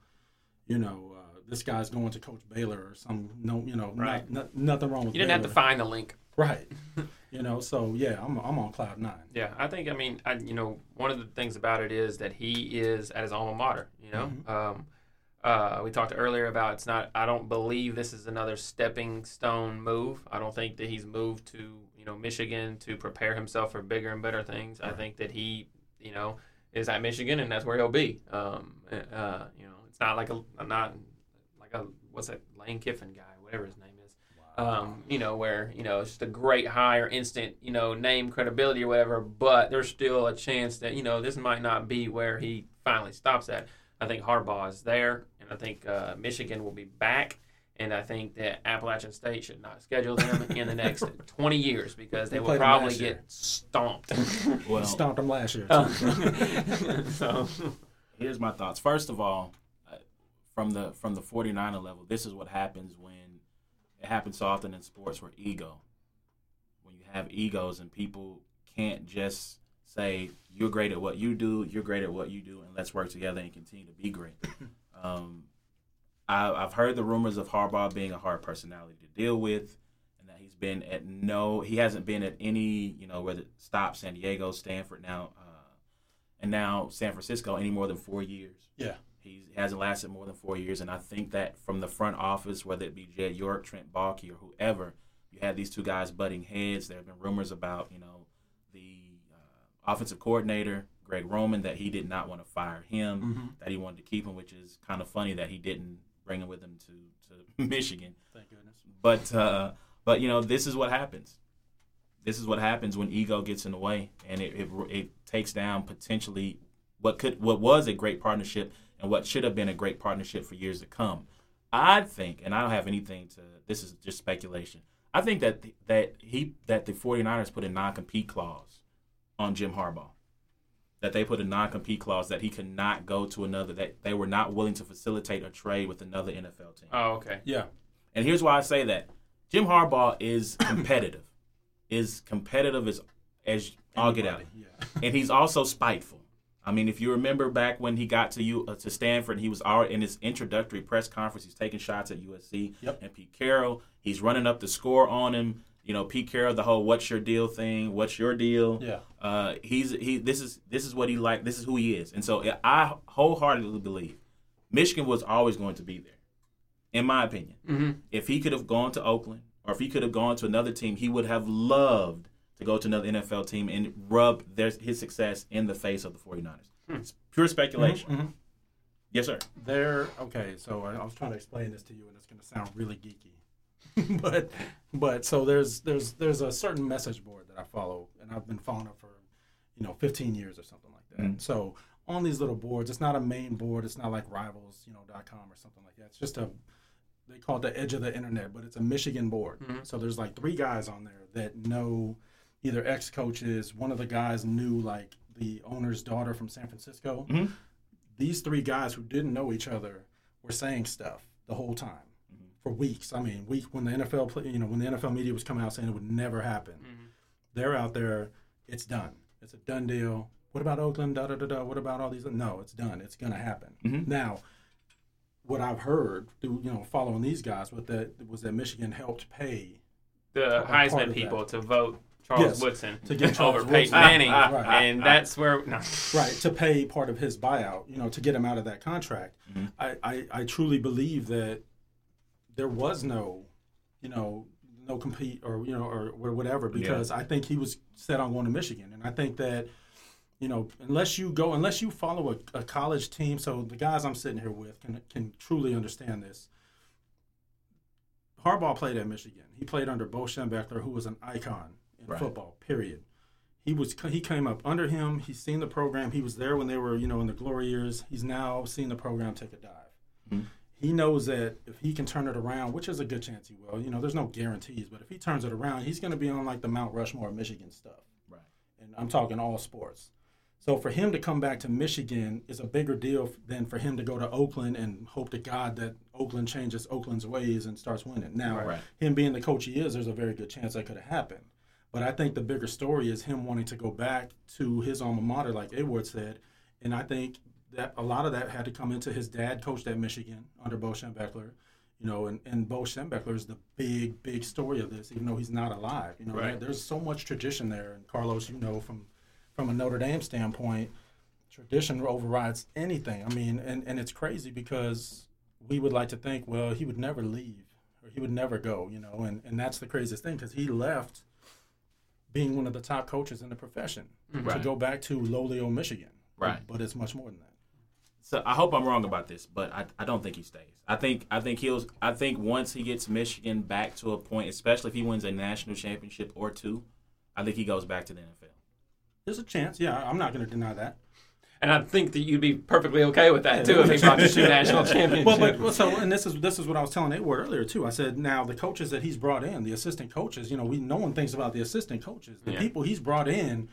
you know, uh, this guy's going to Coach Baylor or some no, you know, Right. not, not, nothing wrong with. You didn't have to find the link. right. you know, so yeah, I'm I'm on cloud nine. Yeah, I think I mean, I, you know, one of the things about it is that he is at his alma mater. You know, um, uh, we talked earlier about it's not. I don't believe this is another stepping stone move. I don't think that he's moved to you know Michigan to prepare himself for bigger and better things. I think that he, you know, is at Michigan and that's where he'll be. Um, uh, you know, it's not like a not like a what's that Lane Kiffin guy, whatever his name is um, you know, where you know it's just a great high or instant, you know, name credibility or whatever. But there's still a chance that you know this might not be where he finally stops at. I think Harbaugh is there, and I think uh, Michigan will be back. And I think that Appalachian State should not schedule them in the next 20 years because they They will probably get stomped. Well, Stomped them last year. Oh. so, here's my thoughts. First of all, uh, from the from the 49er level, this is what happens when it happens so often in sports where ego. When you have egos and people can't just say you're great at what you do, you're great at what you do, and let's work together and continue to be great. Um, I, I've heard the rumors of Harbaugh being a hard personality to deal with, and that he's been at no, he hasn't been at any, you know, whether stop San Diego, Stanford now, uh, and now San Francisco any more than four years. yeah. He hasn't lasted more than four years, and I think that from the front office, whether it be Jed York, Trent Baalke, or whoever, you had these two guys butting heads. There have been rumors about, you know, the uh, offensive coordinator Greg Roman that he did not want to fire him, Mhm. that he wanted to keep him, which is kind of funny that he didn't bring him with him to to Michigan. Thank goodness. But uh, but you know, this is what happens. This is what happens when ego gets in the way, and it, it it takes down potentially what could what was a great partnership and what should have been a great partnership for years to come. I think, and I don't have anything to. This is just speculation. I think that the, that he that the 49ers put a non compete clause on Jim Harbaugh. That they put a non compete clause that he could not go to another. That they were not willing to facilitate a trade with another NFL team. oh, okay. Yeah. And here's why I say that. Jim Harbaugh is competitive. is competitive as as I'll get out. Anybody, Yeah. And he's also spiteful. I mean, if you remember back when he got to you uh, to Stanford, he was already in his introductory press conference. He's taking shots at USC Yep. and Pete Carroll. He's running up the score on him. You know, Pete Carroll, the whole "What's your deal?" thing. What's your deal? Yeah. Uh, he's he. This is this is what he like. This is who he is. And so I wholeheartedly believe Michigan was always going to be there, in my opinion Mm-hmm. if he could have gone to Oakland or if he could have gone to another team, he would have loved to go to another NFL team and rub their, his success in the face of the 49ers. It's pure speculation. Mhm. Yes, sir. They're okay. So I, I was trying to explain this to you, and it's going to sound really geeky, but but so there's there's there's a certain message board that I follow, and I've been following it for you know 15 years or something like that. Mhm. So on these little boards, it's not a main board. It's not like Rivals, you know, .com or something like that. It's just a they call it the edge of the internet, but it's a Michigan board. Mhm. So there's like three guys on there that know either ex coaches. One of the guys knew like the owner's daughter from San Francisco Mhm. these three guys who didn't know each other were saying stuff the whole time for weeks. I mean, week when the NFL, play, you know, when the NFL media was coming out saying it would never happen, they're out there. It's done. It's a done deal. What about Oakland? Da da da da. What about all these? No, it's done. It's gonna happen. Mhm. Now, what I've heard through you know following these guys, was that was that Michigan helped pay The Heisman people that. to vote Charles Yes, Woodson to get Charles over Peyton Woodson. Manning, Right. and ah, that's where no. right to pay part of his buyout you know to get him out of that contract Mhm. I, I i truly believe that there was no you know no compete or you know or, or whatever because i think he was set on going to michigan and i think that you know unless you go unless you follow a, a college team so the guys i'm sitting here with can can truly understand this Harbaugh played at Michigan. He played under Bo Schembechler, who was an icon in Right. football. Period. He was he came up under him. He's seen the program. He was there when they were you know in the glory years. He's now seen the program take a dive. Mhm. He knows that if he can turn it around, which is a good chance he will. You know, there's no guarantees, but if he turns it around, he's going to be on like the Mount Rushmore of Michigan stuff. Right. And I'm talking all sports. So for him to come back to Michigan is a bigger deal than for him to go to Oakland and hope to God that Oakland changes Oakland's ways and starts winning. Now, Right. him being the coach he is, there's a very good chance that could have happened. But I think the bigger story is him wanting to go back to his alma mater, like Edward said. And I think that a lot of that had to come into his dad coached at Michigan under Bo Schembechler. You know, and, and Bo Schembechler is the big, big story of this, even though he's not alive. You know, Right. there- there's so much tradition there. And Carlos, you know, from from a Notre Dame standpoint, tradition overrides anything. I mean, and, and it's crazy because we would like to think, well, he would never leave or he would never go, you know, and, and that's the craziest thing because he left being one of the top coaches in the profession to go back to lowly old Michigan. Right. But it's much more than that. So I hope I'm wrong about this, but I, I don't think he stays. I think I think he'll I think once he gets Michigan back to a point, especially if he wins a national championship or two, I think he goes back to the NFL. There's a chance. Yeah, I'm not going to deny that. And I think that you'd be perfectly okay with that too if he brought you two national championship. Well, but well, so and this is this is what I was telling Edward earlier too. I said now the coaches that he's brought in, the assistant coaches, you know, we no one thinks about the assistant coaches. The Yeah. people he's brought in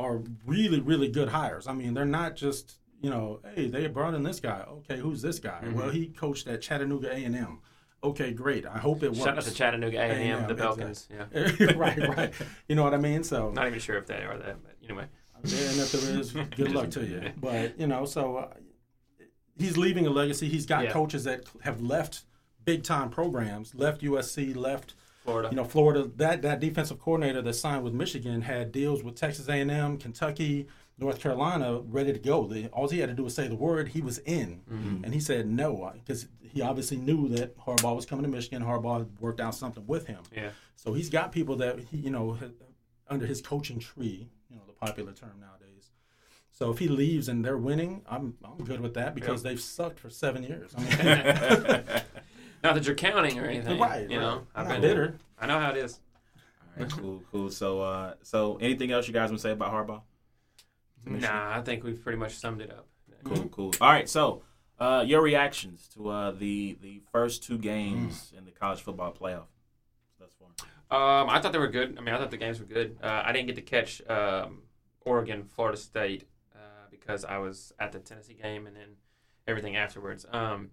are really really good hires. I mean, they're not just you know, hey, they brought in this guy. Okay, who's this guy? Mm-hmm. Well, he coached at Chattanooga A and M. Okay, great. I hope it works. Shout out to Chattanooga A&M, A&M, the Belkins. Yeah. right, right. You know what I mean? So Not even sure if they are that, but anyway. And if there is, good luck to you. But you know, so uh, he's leaving a legacy. He's got Yeah. coaches that have left big time programs, left USC, left Florida. you know Florida. That that defensive coordinator that signed with Michigan had deals with Texas A&M, Kentucky, North Carolina, ready to go. The, all he had to do was say the word. He was in, and he said no because he obviously knew that Harbaugh was coming to Michigan. Harbaugh worked out something with him. yeah. So he's got people that he, you know, under his coaching tree, you know, the popular term nowadays. So if he leaves and they're winning, I'm I'm good with that because they've sucked for seven years. I mean, Not that you're counting or anything. right, You know. I've I'm been not bitter. I know how it is. All right, cool, cool. So uh so anything else you guys want to say about Harbaugh? Nah, I think we've pretty much summed it up. Cool, cool. All right, so uh, your reactions to uh, the the first two games in the college football playoff thus far. Um, I thought they were good. I mean, I thought the games were good. Uh, I didn't get to catch um, Oregon, Florida State uh, because I was at the Tennessee game and then everything afterwards. Um,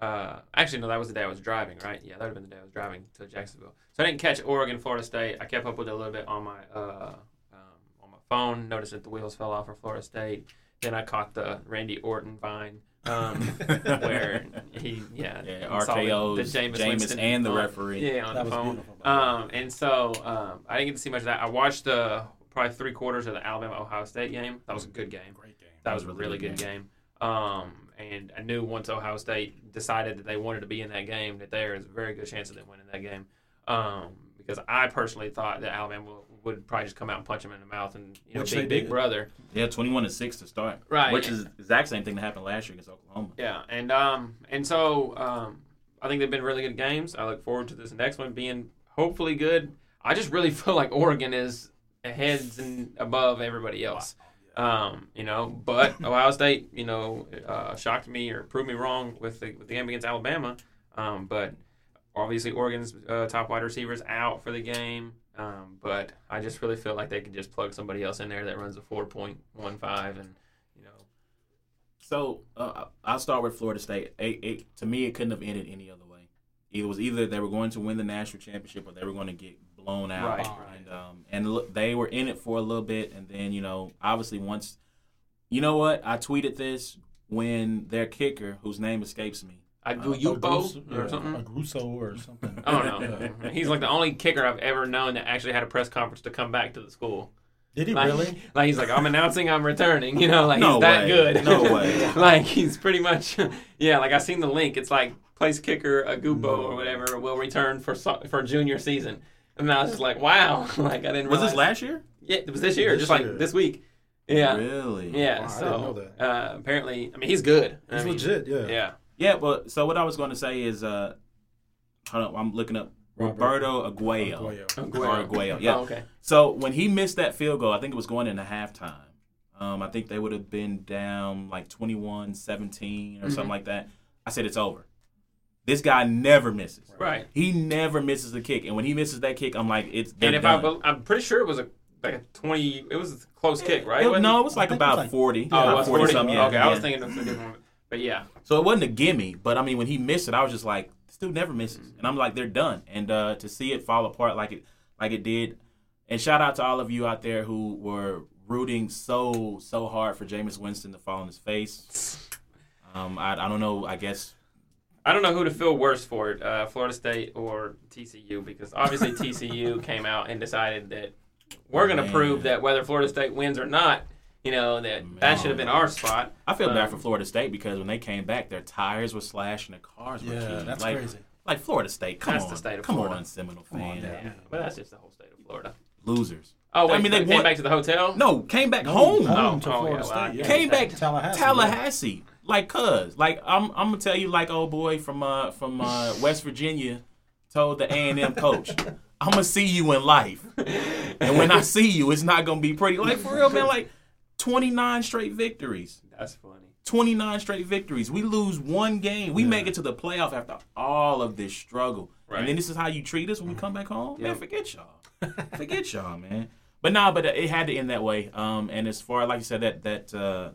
uh, actually, no, that was the day I was driving, right? Yeah, that would have been the day I was driving to Jacksonville. So I didn't catch Oregon, Florida State. I kept up with it a little bit on my uh, um, on my phone. Noticed that the wheels fell off for Florida State. Then I caught the Randy Orton vine. Um, where he, yeah, Yeah, saw the- the RKO's Jameis Jameis Winston and the on- referee. Yeah, on That the phone. Um, and so um, I didn't get to see much of that. I watched the probably three quarters of the Alabama Ohio State game. That was a good game. Great game. That was a really good game. Um, and I knew once Ohio State decided that they wanted to be in that game, that there is a very good chance of them winning that game. Um, because I personally thought that Alabama would probably just come out and punch him in the mouth and you know Which big big did. brother. Yeah, twenty-one to six to start. Right. Which is the exact same thing that happened last year against Oklahoma. Yeah, and um, and so um, I think they've been really good games. I look forward to this next one being hopefully good. I just really feel like Oregon is heads and above everybody else. Um, you know, but Ohio State, you know, uh, shocked me or proved me wrong with the with the game against Alabama. Um, but obviously Oregon's uh, top wide receivers out for the game. Um, but I just really feel like they could just plug somebody else in there that runs a four point one five and you know So uh, I'll start with Florida State. It, it, to me, it couldn't have ended any other way. It was either they were going to win the national championship or they were going to get blown out. Right, right. And um, and look, they were in it for a little bit, and then you know, obviously once, you know what? I tweeted this when their kicker, whose name escapes me, Aguyubo Agruso- or yeah, something. Agruso or something. I don't know. He's like the only kicker I've ever known that actually had a press conference to come back to the school. Did he Like, really? like he's like, I'm announcing I'm returning. You know, like No he's that way. good. No way. like he's pretty much, yeah. Like I seen the link. It's like place kicker Agubo or whatever will return for for junior season. And I was just like, wow. like I didn't. was realize. this last year? Yeah, it was this year, This just year. like this week. Yeah. Really? Yeah. Wow, I so didn't know that. Uh, apparently, I mean, he's good. I He's mean, legit, yeah. Yeah. Yeah, but so what I was going to say is, uh, hold on, I'm looking up Robert Roberto Aguayo. Aguayo. Aguayo. Or Aguayo, yeah. Oh, okay. So when he missed that field goal, I think it was going into halftime. Um, I think they would have been down like 21 17 or Mm-hmm. something like that. I said, it's over. This guy never misses. Right. He never misses a kick. And when he misses that kick, I'm like, it's. And if I, done. bel- I'm pretty sure it was a like a 20. It was a close kick, right? It- no, it was like think it was about like- 40. Oh, about 40 40. something. Yeah, okay, I was thinking of a different one. But yeah, So it wasn't a gimme, but I mean, when he missed it, I was just like, this dude never misses, and I'm like, they're done. And uh, to see it fall apart like it like it did, and shout out to all of you out there who were rooting so so hard for Jameis Winston to fall on his face. Um, I, I don't know. I guess I don't know who to feel worse for it, uh, Florida State or TCU, because obviously TCU came out and decided that we're going to prove that whether Florida State wins or not, you know that that should have been our spot. I feel bad Um, for Florida State because when they came back, their tires were slashed and their cars were Yeah, that's like, crazy. Like Florida State, come That's on, the state of come Florida. on, Seminole fan, now. Yeah, but that's just the whole state of Florida. losers. Oh, wait, I mean, they came won- back to the hotel. No, came back No, home. home to Oh, oh, Florida yeah, well, State. Yeah. Came back to Tallahassee. Tallahassee. Like cuz. Like I'm I'm gonna tell you like old boy from uh from uh West Virginia told the A and M coach, I'm gonna see you in life. And when I see you, it's not gonna be pretty. Like for real, man, like 29 straight victories. That's funny. 29 straight victories. We lose one game. We make it to the playoff after all of this struggle. Right. And then this is how you treat us when we come back home? Man, forget y'all. forget y'all, man. But nah, but it had to end that way. Um, and as far like you said, that that uh,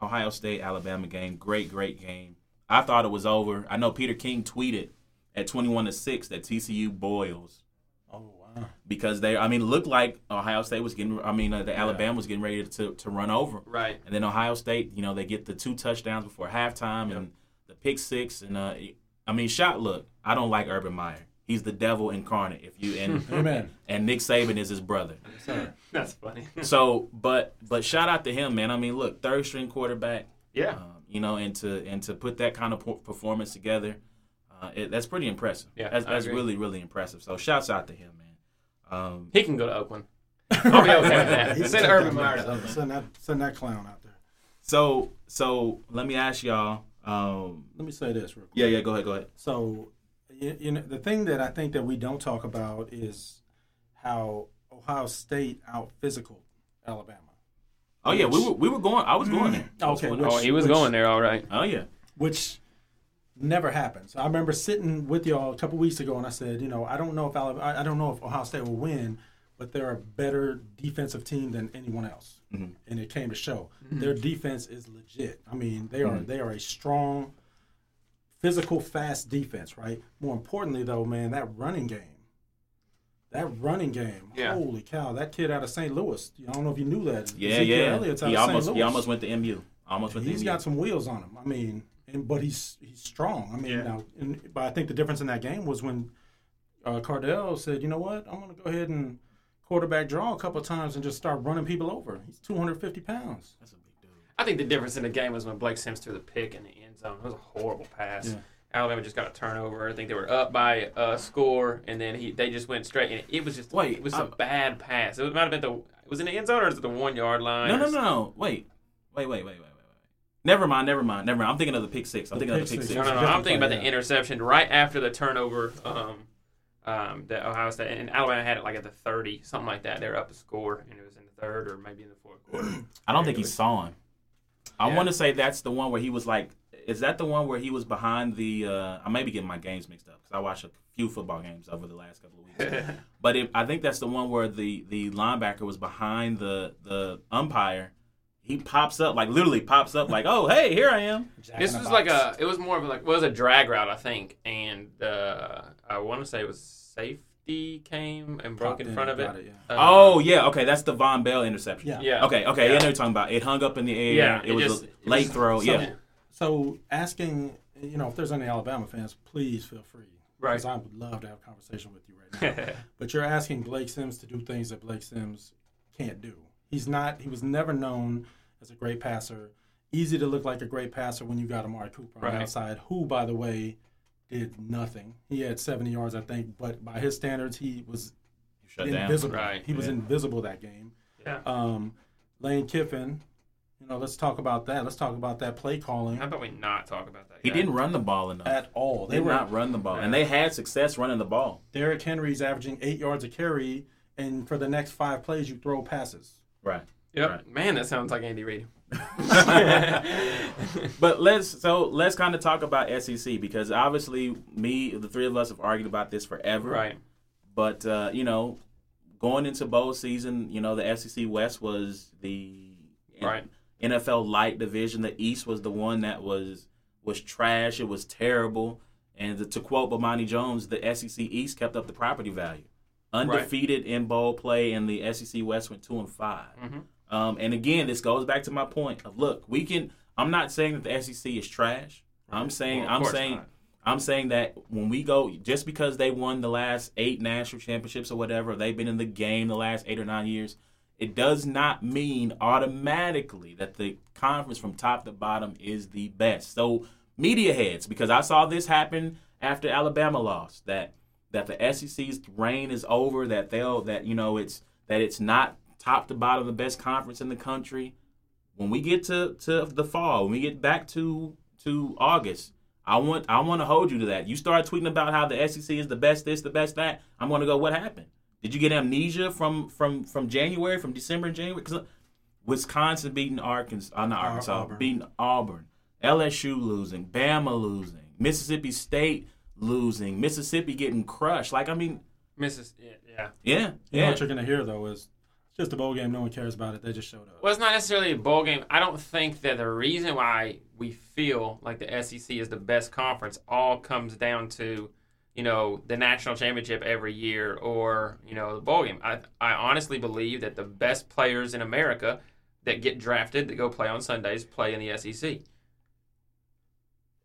Ohio State Alabama game, great, great game. I thought it was over. I know Peter King tweeted at 21 to 6 that TCU boils Oh wow. because they I mean looked like Ohio State was getting I mean uh, the Alabama was getting ready to to run over. Right. And then Ohio State, you know, they get the two touchdowns before halftime and the pick six. And uh, I mean, shot look, I don't like Urban Meyer. He's the devil incarnate. If you and Amen. and Nick Saban is his brother. Sir. That's funny. So, but but shout out to him, man. I mean, look, third string quarterback. yeah. Um, you know, and to and to put that kind of performance together, uh, it, that's pretty impressive. Yeah, that's, I that's agree. really really impressive. So, shouts out to him, man. Um, He can go to Oakland. I'll be okay with that. He's Send Urban Meyer. Send that, send that clown out there. so so let me ask y'all. Um, Let me say this real quick. yeah, yeah, go ahead, go ahead. So, you, you know, the thing that I think that we don't talk about is how Ohio State out physical Alabama. Oh yeah, we were we were going. I was going there. I was Okay, going which- there. Oh, he was which- going there, all right. Oh yeah. which never happens. I remember sitting with y'all a couple weeks ago, and I said, you know, I don't know if Alabama, I I don't know if Ohio State will win, but they're a better defensive team than anyone else, Mhm. and it came to show. Their defense is legit. I mean, they are Mhm. they are a strong, physical, fast defense. Right. More importantly, though, man, that running game. That running game, Yeah. holy cow! That kid out of St. Louis. I don't know if you knew that. Yeah, Ezekiel yeah. Elliott's out He of St. almost he almost went to MU. Almost went to He's MU. got some wheels on him. I mean, and but he's he's strong. I mean, Yeah. now, and, but I think the difference in that game was when uh, Cardale said, "You know what? I'm going to go ahead and quarterback draw a couple of times and just start running people over." He's 250 pounds. That's a big dude. I think the difference in the game was when Blake Sims threw the pick in the end zone. It was a horrible pass. Yeah. Alabama just got a turnover. I think they were up by a score, and then he they just went straight. And it was just Wait, it was a bad pass. It might have been the was it in the end zone or is it the one yard line? No, no, no, no. Wait, wait, wait, wait, wait, wait, wait. Never mind, never mind, never mind. I'm thinking of the pick six. I'm The thinking of the pick pick six. six. No, no, no. I'm thinking about play, the interception right after the turnover. Um, um, that Ohio State and Alabama had it like at the 30, something like that. They were up a score, and it was in the third or maybe in the fourth quarter. I don't think he saw him. I Yeah. want to say that's the one where he was like, is that the one where he was behind the? uh I may be getting my games mixed up because I watched a few football games over the last couple of weeks. but it, I think that's the one where the the linebacker was behind the the umpire. He pops up like literally pops up like, oh hey, here I am. Jack this in the was like a, it was more of a, like, well, it was a drag route, I think, and uh, I want to say it was safety came and broke Popped in in front and of it. it, yeah. Uh, oh yeah, okay, that's the Vonn Bell interception. Yeah. yeah, Okay, okay, Yeah. yeah. I know what you're talking about. It hung up in the air. Yeah, it, it was just- a late was- throw. so- yeah, So asking, you know, if there's any Alabama fans, please feel free. Right. Because I would love to have a conversation with you right now. but you're asking Blake Sims to do things that Blake Sims can't do. He's not. He was never known as a great passer. Easy to look like a great passer when you got Amari Cooper on Right. the outside, who, by the way, did nothing. He had 70 yards, I think, but by his standards, he was you shut down. invisible. Right, He was yeah. invisible that game. yeah. Um, Lane Kiffin, know, let's talk about that. Let's talk about that play calling How about we not talk about that? He guy? didn't run the ball enough. at all. They They did were not run the ball, and they had success running the ball. Derrick Henry's averaging eight yards a carry, and for the next five plays, you throw passes. Right. Yep. Right. Man, that sounds like Andy Reid. But let's so let's kind of talk about SEC because obviously me, the three of us have argued about this forever. right. But uh, you know, going into bowl season, you know, the SEC West was the Right. NFL light division. The East was the one that was was trash. It was terrible. And to quote Bomani Jones, the SEC East kept up the property value. Undefeated in bowl play, and the SEC West went two and 5 Mhm. Um, and again, this goes back to my point of look, we can. I'm not saying that the SEC is trash. I'm saying Well, I'm saying not. I'm saying that when we go, just because they won the last eight national championships or whatever, they've been in the game the last eight or nine years, it does not mean automatically that the conference from top to bottom is the best. So media heads, because I saw this happen after Alabama lost, that that the SEC's reign is over, that they'll that you know it's that it's not top to bottom the best conference in the country. When we get to, to the fall, when we get back to to August, I want I want to hold you to that. You start tweeting about how the SEC is the best this, the best that. I'm going to go. What happened? Did you get amnesia from from from January, from December and January? Because Wisconsin beating Arkansas, uh, not Ar- Arkansas, Auburn. beating Auburn, LSU losing, Bama losing, Mississippi State losing, Mississippi getting crushed. Like I mean, Mississippi, Yeah. yeah. yeah, You know what you're gonna hear though is just a bowl game. No one cares about it. They just showed up. Well, it's not necessarily a bowl game. I don't think that the reason why we feel like the SEC is the best conference all comes down to, you know, the national championship every year or you know the bowl game. I I honestly believe that the best players in America that get drafted that go play on Sundays play in the SEC.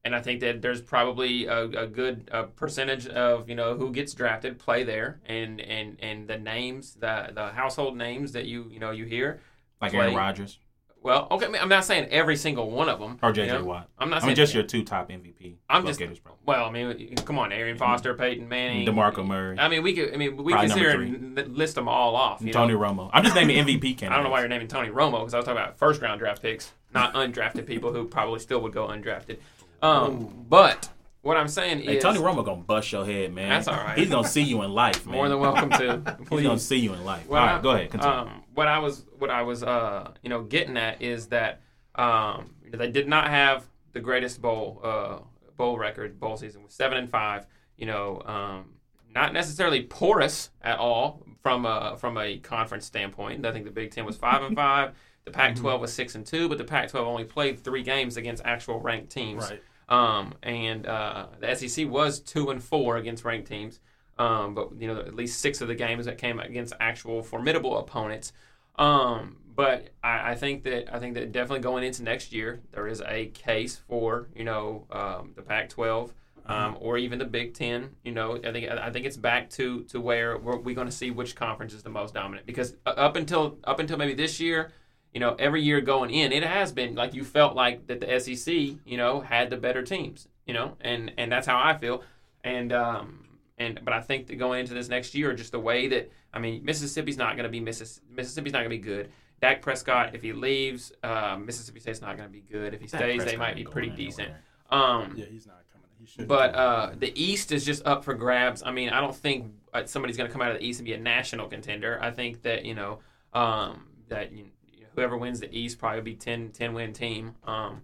And I think that there's probably a, a good uh percentage of you know who gets drafted play there, and and and the names, the the household names that you you know you hear, like play- Aaron Rodgers well, okay, I'm not saying every single one of them. or JJ you know? Watt. I'm not I saying mean, just your two top MVP. I'm just- bro. Well, I mean, come on, Arian Foster, Peyton Manning, DeMarco Murray, I mean, we could. I mean, we Probably can sit number here and list them all off. You Tony know? Romo. I'm just naming MVP candidates. I don't know why you're naming Tony Romo because I was talking about first round draft picks, not undrafted people who probably still would go undrafted. Um, but what I'm saying Hey, is Tony Romo gonna bust your head, man. That's all right. He's gonna see you in life, man. more than welcome to. He's gonna see you in life. Well, All I- go ahead. Continue. Um, what I was, what I was, uh, you know, getting at is that um, they did not have the greatest bowl uh, bowl record bowl season with seven and five. You know, um, not necessarily porous at all from a from a conference standpoint. I think the Big Ten was five and five. The Pac-12 was six and two, but the Pac-12 only played three games against actual ranked teams. Right. Um, and uh, the SEC was two and four against ranked teams. Um, but you know, at least six of the games that came against actual formidable opponents. Um, but I, I think that I think that definitely going into next year, there is a case for you know um, the Pac-12 um, or even the Big Ten. You know, I think I think it's back to to where we're, we're going to see which conference is the most dominant because up until up until maybe this year, you know, every year going in, it has been like you felt like that the SEC, you know, had the better teams. you know, and and that's how I feel. And um and but I think that going into this next year, just the way that I mean, Mississippi's not going to be Missis- Mississippi's not going to be good. Dak Prescott, if he leaves, uh, Mississippi State's not going to be good. If he Dak stays, they might be pretty anywhere. decent. Um, Yeah, he's not coming. He should. but uh, the East is just up for grabs. I mean, I don't think uh, somebody's going to come out of the East and be a national contender. I think that you know um, that you, whoever wins the East probably be 10, 10 win team. Um,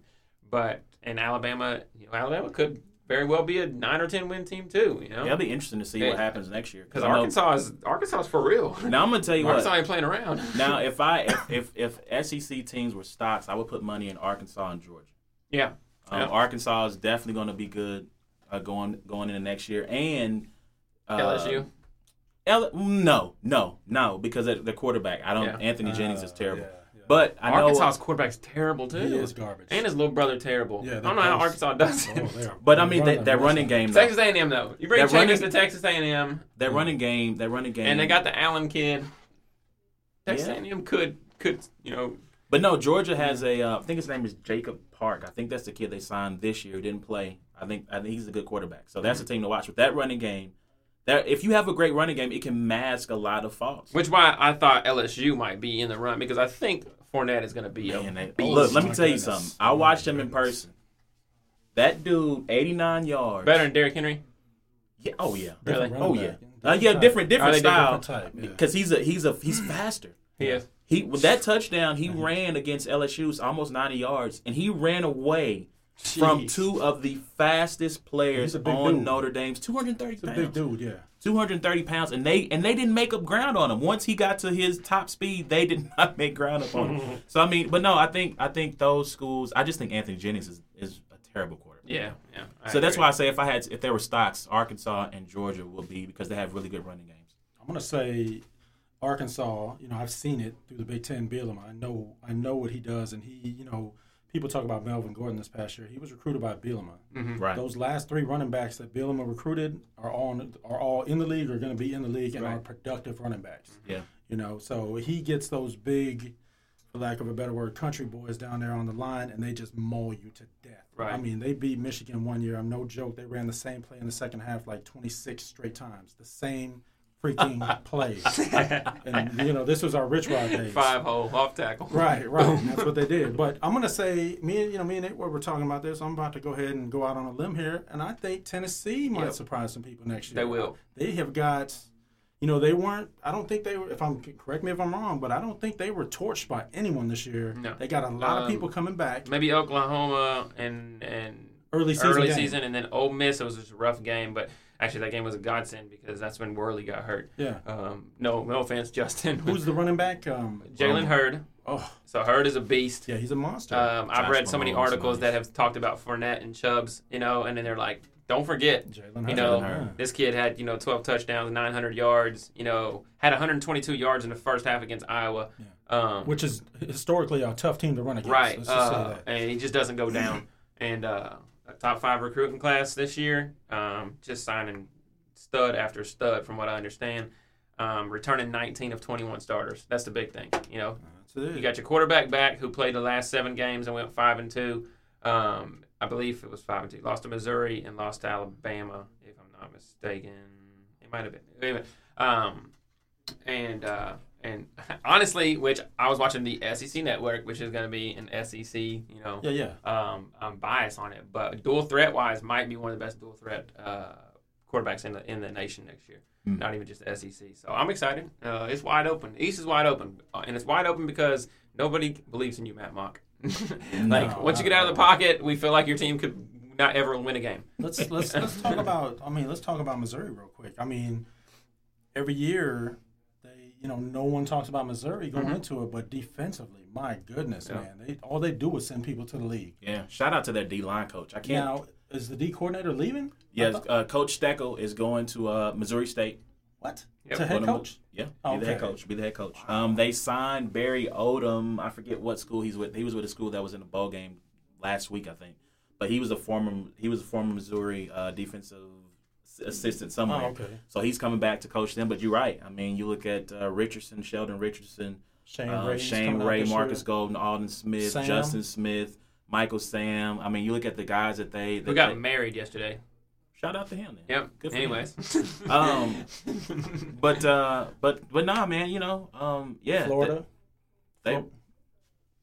but in Alabama, you know, Alabama could very well be a nine or ten win team too. You know, Yeah, it'll be interesting to see Yeah. what happens next year. because I know- Arkansas is Arkansas is for real. Now I'm gonna tell you what. Arkansas ain't playing around. Now, if I if, if if SEC teams were stocks, I would put money in Arkansas and Georgia. yeah, Um, Yeah. Arkansas is definitely going to be good uh, going going into next year, and uh, LSU. L- no, no, no, because the quarterback. I don't. Yeah. Anthony Jennings is Uh, terrible. Yeah, yeah. But I know. Arkansas's quarterback's terrible too. he is garbage. And his little brother terrible. Yeah, I don't know how Arkansas does Oh, it. they are- But I mean, that, that running game, though, Texas A&M though. You bring That Chambers to Texas A&M, that running game, that running game, and they got the Allen kid. Texas Yeah. A&M could could you know But no, Georgia has a. Uh, I think his name is Jacob Park. I think that's the kid they signed this year. who Didn't play. I think. I think he's a good quarterback. So that's the team to watch with that running game. That if you have a great running game, it can mask a lot of faults. which why I thought LSU might be in the run because I think Fournette is going to be a Man, they- beast. look, let me my tell you goodness. something. I Oh, watched him in person. That dude, 89 yards. better than Derrick Henry. Yeah, oh yeah. Different Really? Oh yeah. back. Uh, yeah, type. different different style. different type, yeah. Because he's a he's a he's faster. He is. He with that touchdown, he ran against LSU's almost 90 yards, and he ran away from two of the fastest players He's a big on dude. Notre Dame's 230 He's a pounds. big dude. Yeah. 230 pounds, and they and they didn't make up ground on him. Once he got to his top speed, they did not make ground up on him. so I mean, but no, I think I think those schools. I just think Anthony Jennings is, is a terrible quarterback. Yeah, yeah. I So that's why I say if I had if there were stocks, Arkansas and Georgia will be because they have really good running games. I'm gonna say Arkansas. You know, I've seen it through the Big Ten Bielema. I know, I know what he does, and he, you know, people talk about Melvin Gordon this past year. He was recruited by Bielema. Mhm. Right. Those last three running backs that Bielema recruited are all are all in the league, are going to be in the league, and Right. are productive running backs. Yeah. You know, so he gets those big, for lack of a better word, country boys down there on the line, and they just maul you to death. Right. I mean, they beat Michigan one year. I'm no joke. They ran the same play in the second half like 26 straight times. The same freaking play. and you know, this was our Rich Rod days. Five hole off tackle. Right, right. That's what they did. But I'm gonna say, me and you know, me and Nate were talking about this. I'm about to go ahead and go out on a limb here, and I think Tennessee might Yep. surprise some people next year. They will. They have got, you know, they weren't. I don't think they were. If I'm correct me if I'm wrong, but I don't think they were torched by anyone this year. No. They got a lot Um, of people coming back Maybe Oklahoma and and early season. early game. season, and then Ole Miss. It was just a rough game, but actually that game was a godsend because that's when Worley got hurt. Yeah. Um, no, no offense, Justin. Who's the running back? Um, Jalen Hurd? oh, So Hurd is a beast. yeah, he's a monster. Um, I've read so many articles nice. that have talked about Fournette and Chubbs, you know, and then they're like, don't forget, Jalen you know, yeah. this kid had you know 12 touchdowns, 900 yards, you know, had 122 yards in the first half against Iowa. Um, which is historically a tough team to run against. right, Let's just say uh, that. and he just doesn't go down. and uh, a top five recruiting class this year, um, just signing stud after stud, from what I understand. Um, returning 19 of 21 starters. That's the big thing, you know. You got your quarterback back who played the last seven games and went five and two. Um, I believe it was five and two. Lost to Missouri and lost to Alabama, if I'm not mistaken. It might have been. Anyway, um, and uh, and honestly, which I was watching the SEC network, which is going to be an SEC, you know, yeah, yeah. um, I'm biased on it, but dual threat wise, might be one of the best dual threat uh, quarterbacks in the in the nation next year. Hmm. Not even just the SEC. So I'm excited. Uh, it's wide open. East is wide open, uh, and it's wide open because nobody believes in you, Maty Mauk. like No, once you get out of the pocket, we feel like your team could not ever win a game. let's let's let's talk about. I mean, let's talk about Missouri real quick. I mean, every year, you know no one talks about Missouri going Mhm. into it, but defensively, my goodness, Yeah. man, they all they do is send people to the league. Yeah, shout out to that D line coach. I can't. Now, is the D coordinator leaving? Yes, thought- uh, Coach Steckel is going to uh, Missouri State. what? Yep. To head One of coach? Yeah, be the head coach. Be the head coach. Um, they signed Barry Odom. I forget what school he's with. He was with a school that was in the bowl game last week, I think. But he was a former he was a former Missouri uh, defensive s- assistant somewhere. Oh, okay. So he's coming back to coach them. But you're right. I mean, you look at uh, Richardson, Sheldon Richardson, Shane uh, Shane coming Ray, Marcus year. Golden, Aldon Smith, Sam. Justin Smith, Michael Sam. I mean, you look at the guys that they. Who that got they- married yesterday? shout out to him. Then. Yep. Good for him. Anyways. Um, But uh, but but nah, man. You know, um, yeah, Florida. They, Flo-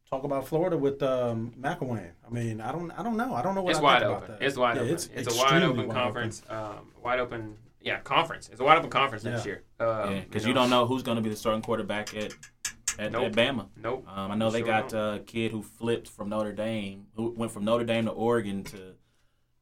Talk about Florida with um, McElwain. I mean, I don't, I don't know. I don't know what It's I wide think open. about that. It's wide Yeah, open. It's, It's, a wide extremely open wide conference. Um, wide open. Yeah, conference. It's a wide open conference next Yeah. year. Um, yeah, because you don't know who's going to be the starting quarterback at at, Nope. at Bama. Nope. Um, I know they Sure got don't. uh, a kid who flipped from Notre Dame, who went from Notre Dame to Oregon to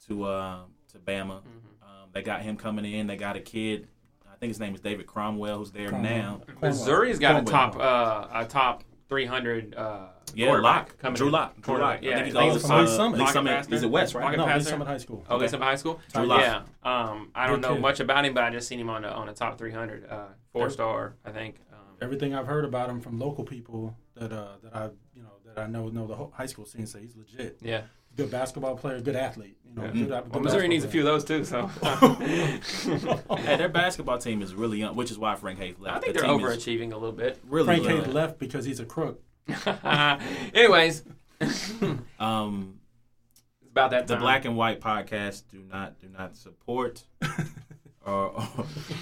to uh, to Bama. Mm-hmm. Um, they got him coming in. They got a kid. I think his name is David Cornwell, who's there Cornwell. now. Missouri's got a top uh, a top 300 uh, Yeah, Lock. coming Drew. Lock. Drew Lock. Yeah, I think he I think goes it's to Lee Summit. Lee Summit. He's at West, right? Pocket No, passer? Lee Summit High School. Oh, Okay. okay. High School. Drew Lock. Yeah. Um, I don't Good know kid. much about him, but I just seen him on a, on a top 300, uh, four star, I think. Um, Everything I've heard about him from local people that uh, that I you know that I know know the whole high school scene say he's legit. yeah. Good basketball player, good athlete. You know, Yeah. good, good Well, Missouri basketball needs a few of those too, so. Hey, their basketball team is really young, which is why Frank Haith left. I think The they're overachieving a little bit. Really Frank. Haith left because he's a crook. Anyways, Um, it's about that the. Black and White podcast do not do not support or, or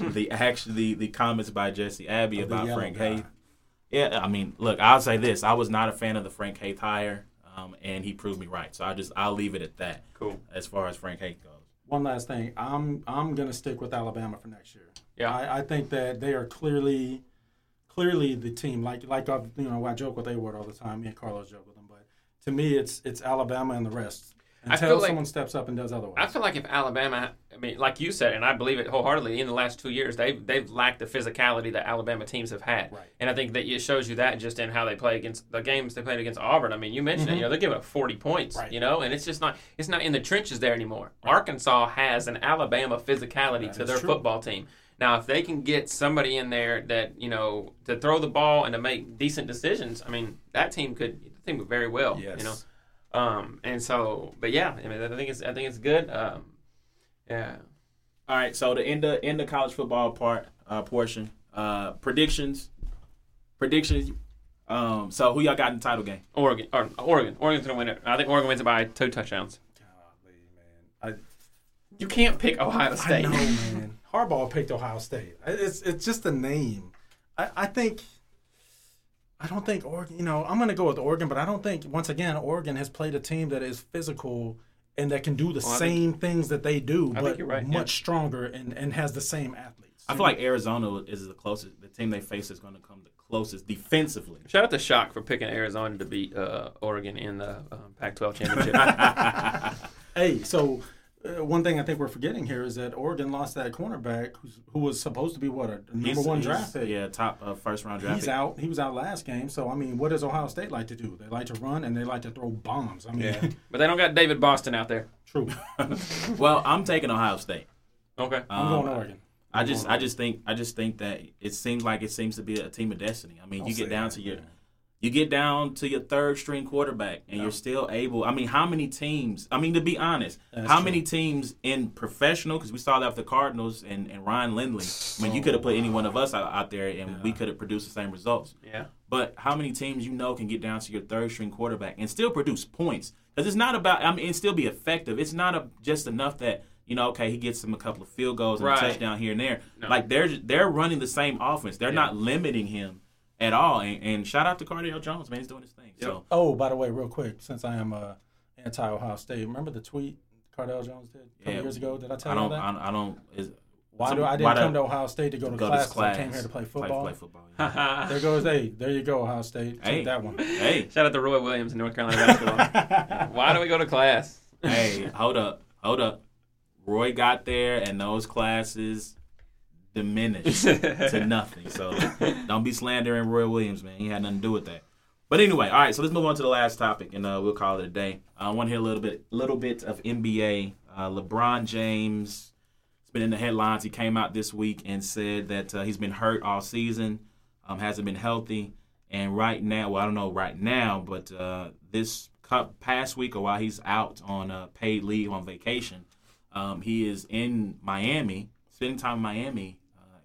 the action the, the comments by Jesse Abbey Of about Frank guy. Haith. Yeah, I mean, look, I'll say this: I was not a fan of the Frank Haith hire, um, and he proved me right. So I just I'll leave it at that Cool. as far as Frank Haith goes. One last thing, I'm I'm gonna stick with Alabama for next year. Yeah. I, I think that they are clearly clearly the team. Like like I've, you know I joke with A Award all the time. Me and Carlos joke with him, but to me it's it's Alabama and the rest I until like- someone steps up and does otherwise. I feel like if Alabama, I mean, like you said, and I believe it wholeheartedly, in the last two years, they've they've lacked the physicality that Alabama teams have had, Right. and I think that it shows you that just in how they play against the games they played against Auburn. I mean, you mentioned it, mm-hmm. you know, they give up forty points, Right. you know, and it's just not it's not in the trenches there anymore. Arkansas has an Alabama physicality That to their true. football team. Now, if they can get somebody in there that you know to throw the ball and to make decent decisions, I mean, that team could that team could very well, Yes. you know. Um, and so, but yeah, I mean, I think it's I think it's good. Um, yeah. All right, so the end of end the college football part uh, portion uh, predictions, predictions. Um, so who y'all got in the title game? Oregon, or Oregon, Oregon's gonna win it. I think Oregon wins it by two touchdowns. Golly, man. You can't pick Ohio I, I know, man. Harbaugh picked Ohio State. It's it's just a name. I, I think. I don't think Oregon. You know, I'm going to go with Oregon, but I don't think once again Oregon has played a team that is physical and that can do the Well, I same things that they do, I but right, much yeah. stronger and, and has the same athletes. I feel like Arizona is the closest. The team they face is going to come the closest defensively. Shout out to Shock for picking Arizona to beat uh, Oregon in the um, Pac-12 championship. Hey, so uh, one thing I think we're forgetting here is that Oregon lost that cornerback who's, who was supposed to be what a number He's- one he's- draft pick. Yeah, top uh, first round draft. He's pick. out. He was out last game. So I mean, what does Ohio State like to do? They like to run and they like to throw bombs. I mean, yeah, but they don't got David Boston out there. true. Well, I'm taking Ohio State. Okay. I'm Um, going Oregon. I just, I just think, I just think that it seems like it seems to be a team of destiny. I mean, Don't you get down that, to your, man. You get down to your third string quarterback, and Yeah. you're still able. I mean, how many teams? I mean, to be honest, That's how true. many teams in professional? Because we saw that with the Cardinals and, and Ryan Lindley. I mean, you could have put any one of us out, out there, and we could have produced the same results. Yeah. But how many teams you know can get down to your third string quarterback and still produce points? Because it's not about, I mean, and still be effective. It's not a, just enough that you know, okay, he gets him a couple of field goals and Right. a touchdown here and there. No. Like they're they're running the same offense. They're Yeah. not limiting him at all. And, and shout out to Cardale Jones, man, he's doing his thing. So Oh, by the way, real quick, since I am uh, anti Ohio State, remember the tweet Cardale Jones did a couple Yeah. years ago? Did I tell I you don't, that? I don't, I don't is, why some- do I didn't do- come to Ohio State to go to go class? this class. I came here to play football. Play, football. yeah. There goes hey, there you go, Ohio State. Take Hey. that one. hey, Shout out to Roy Williams in North Carolina basketball. Why do we go to class? hey, hold up, hold up. Roy got there, and those classes diminished to nothing. So don't be slandering Roy Williams, man. He had nothing to do with that. But anyway, all right. So let's move on to the last topic, and uh, we'll call it a day. I want to hear a little bit, little bit of NBA. Uh, LeBron James has been in the headlines. He came out this week and said that uh, he's been hurt all season, um, hasn't been healthy, and right now, well, I don't know right now, but uh, this past week, or while he's out on uh, paid leave on vacation, um, he is in Miami, spending time in Miami,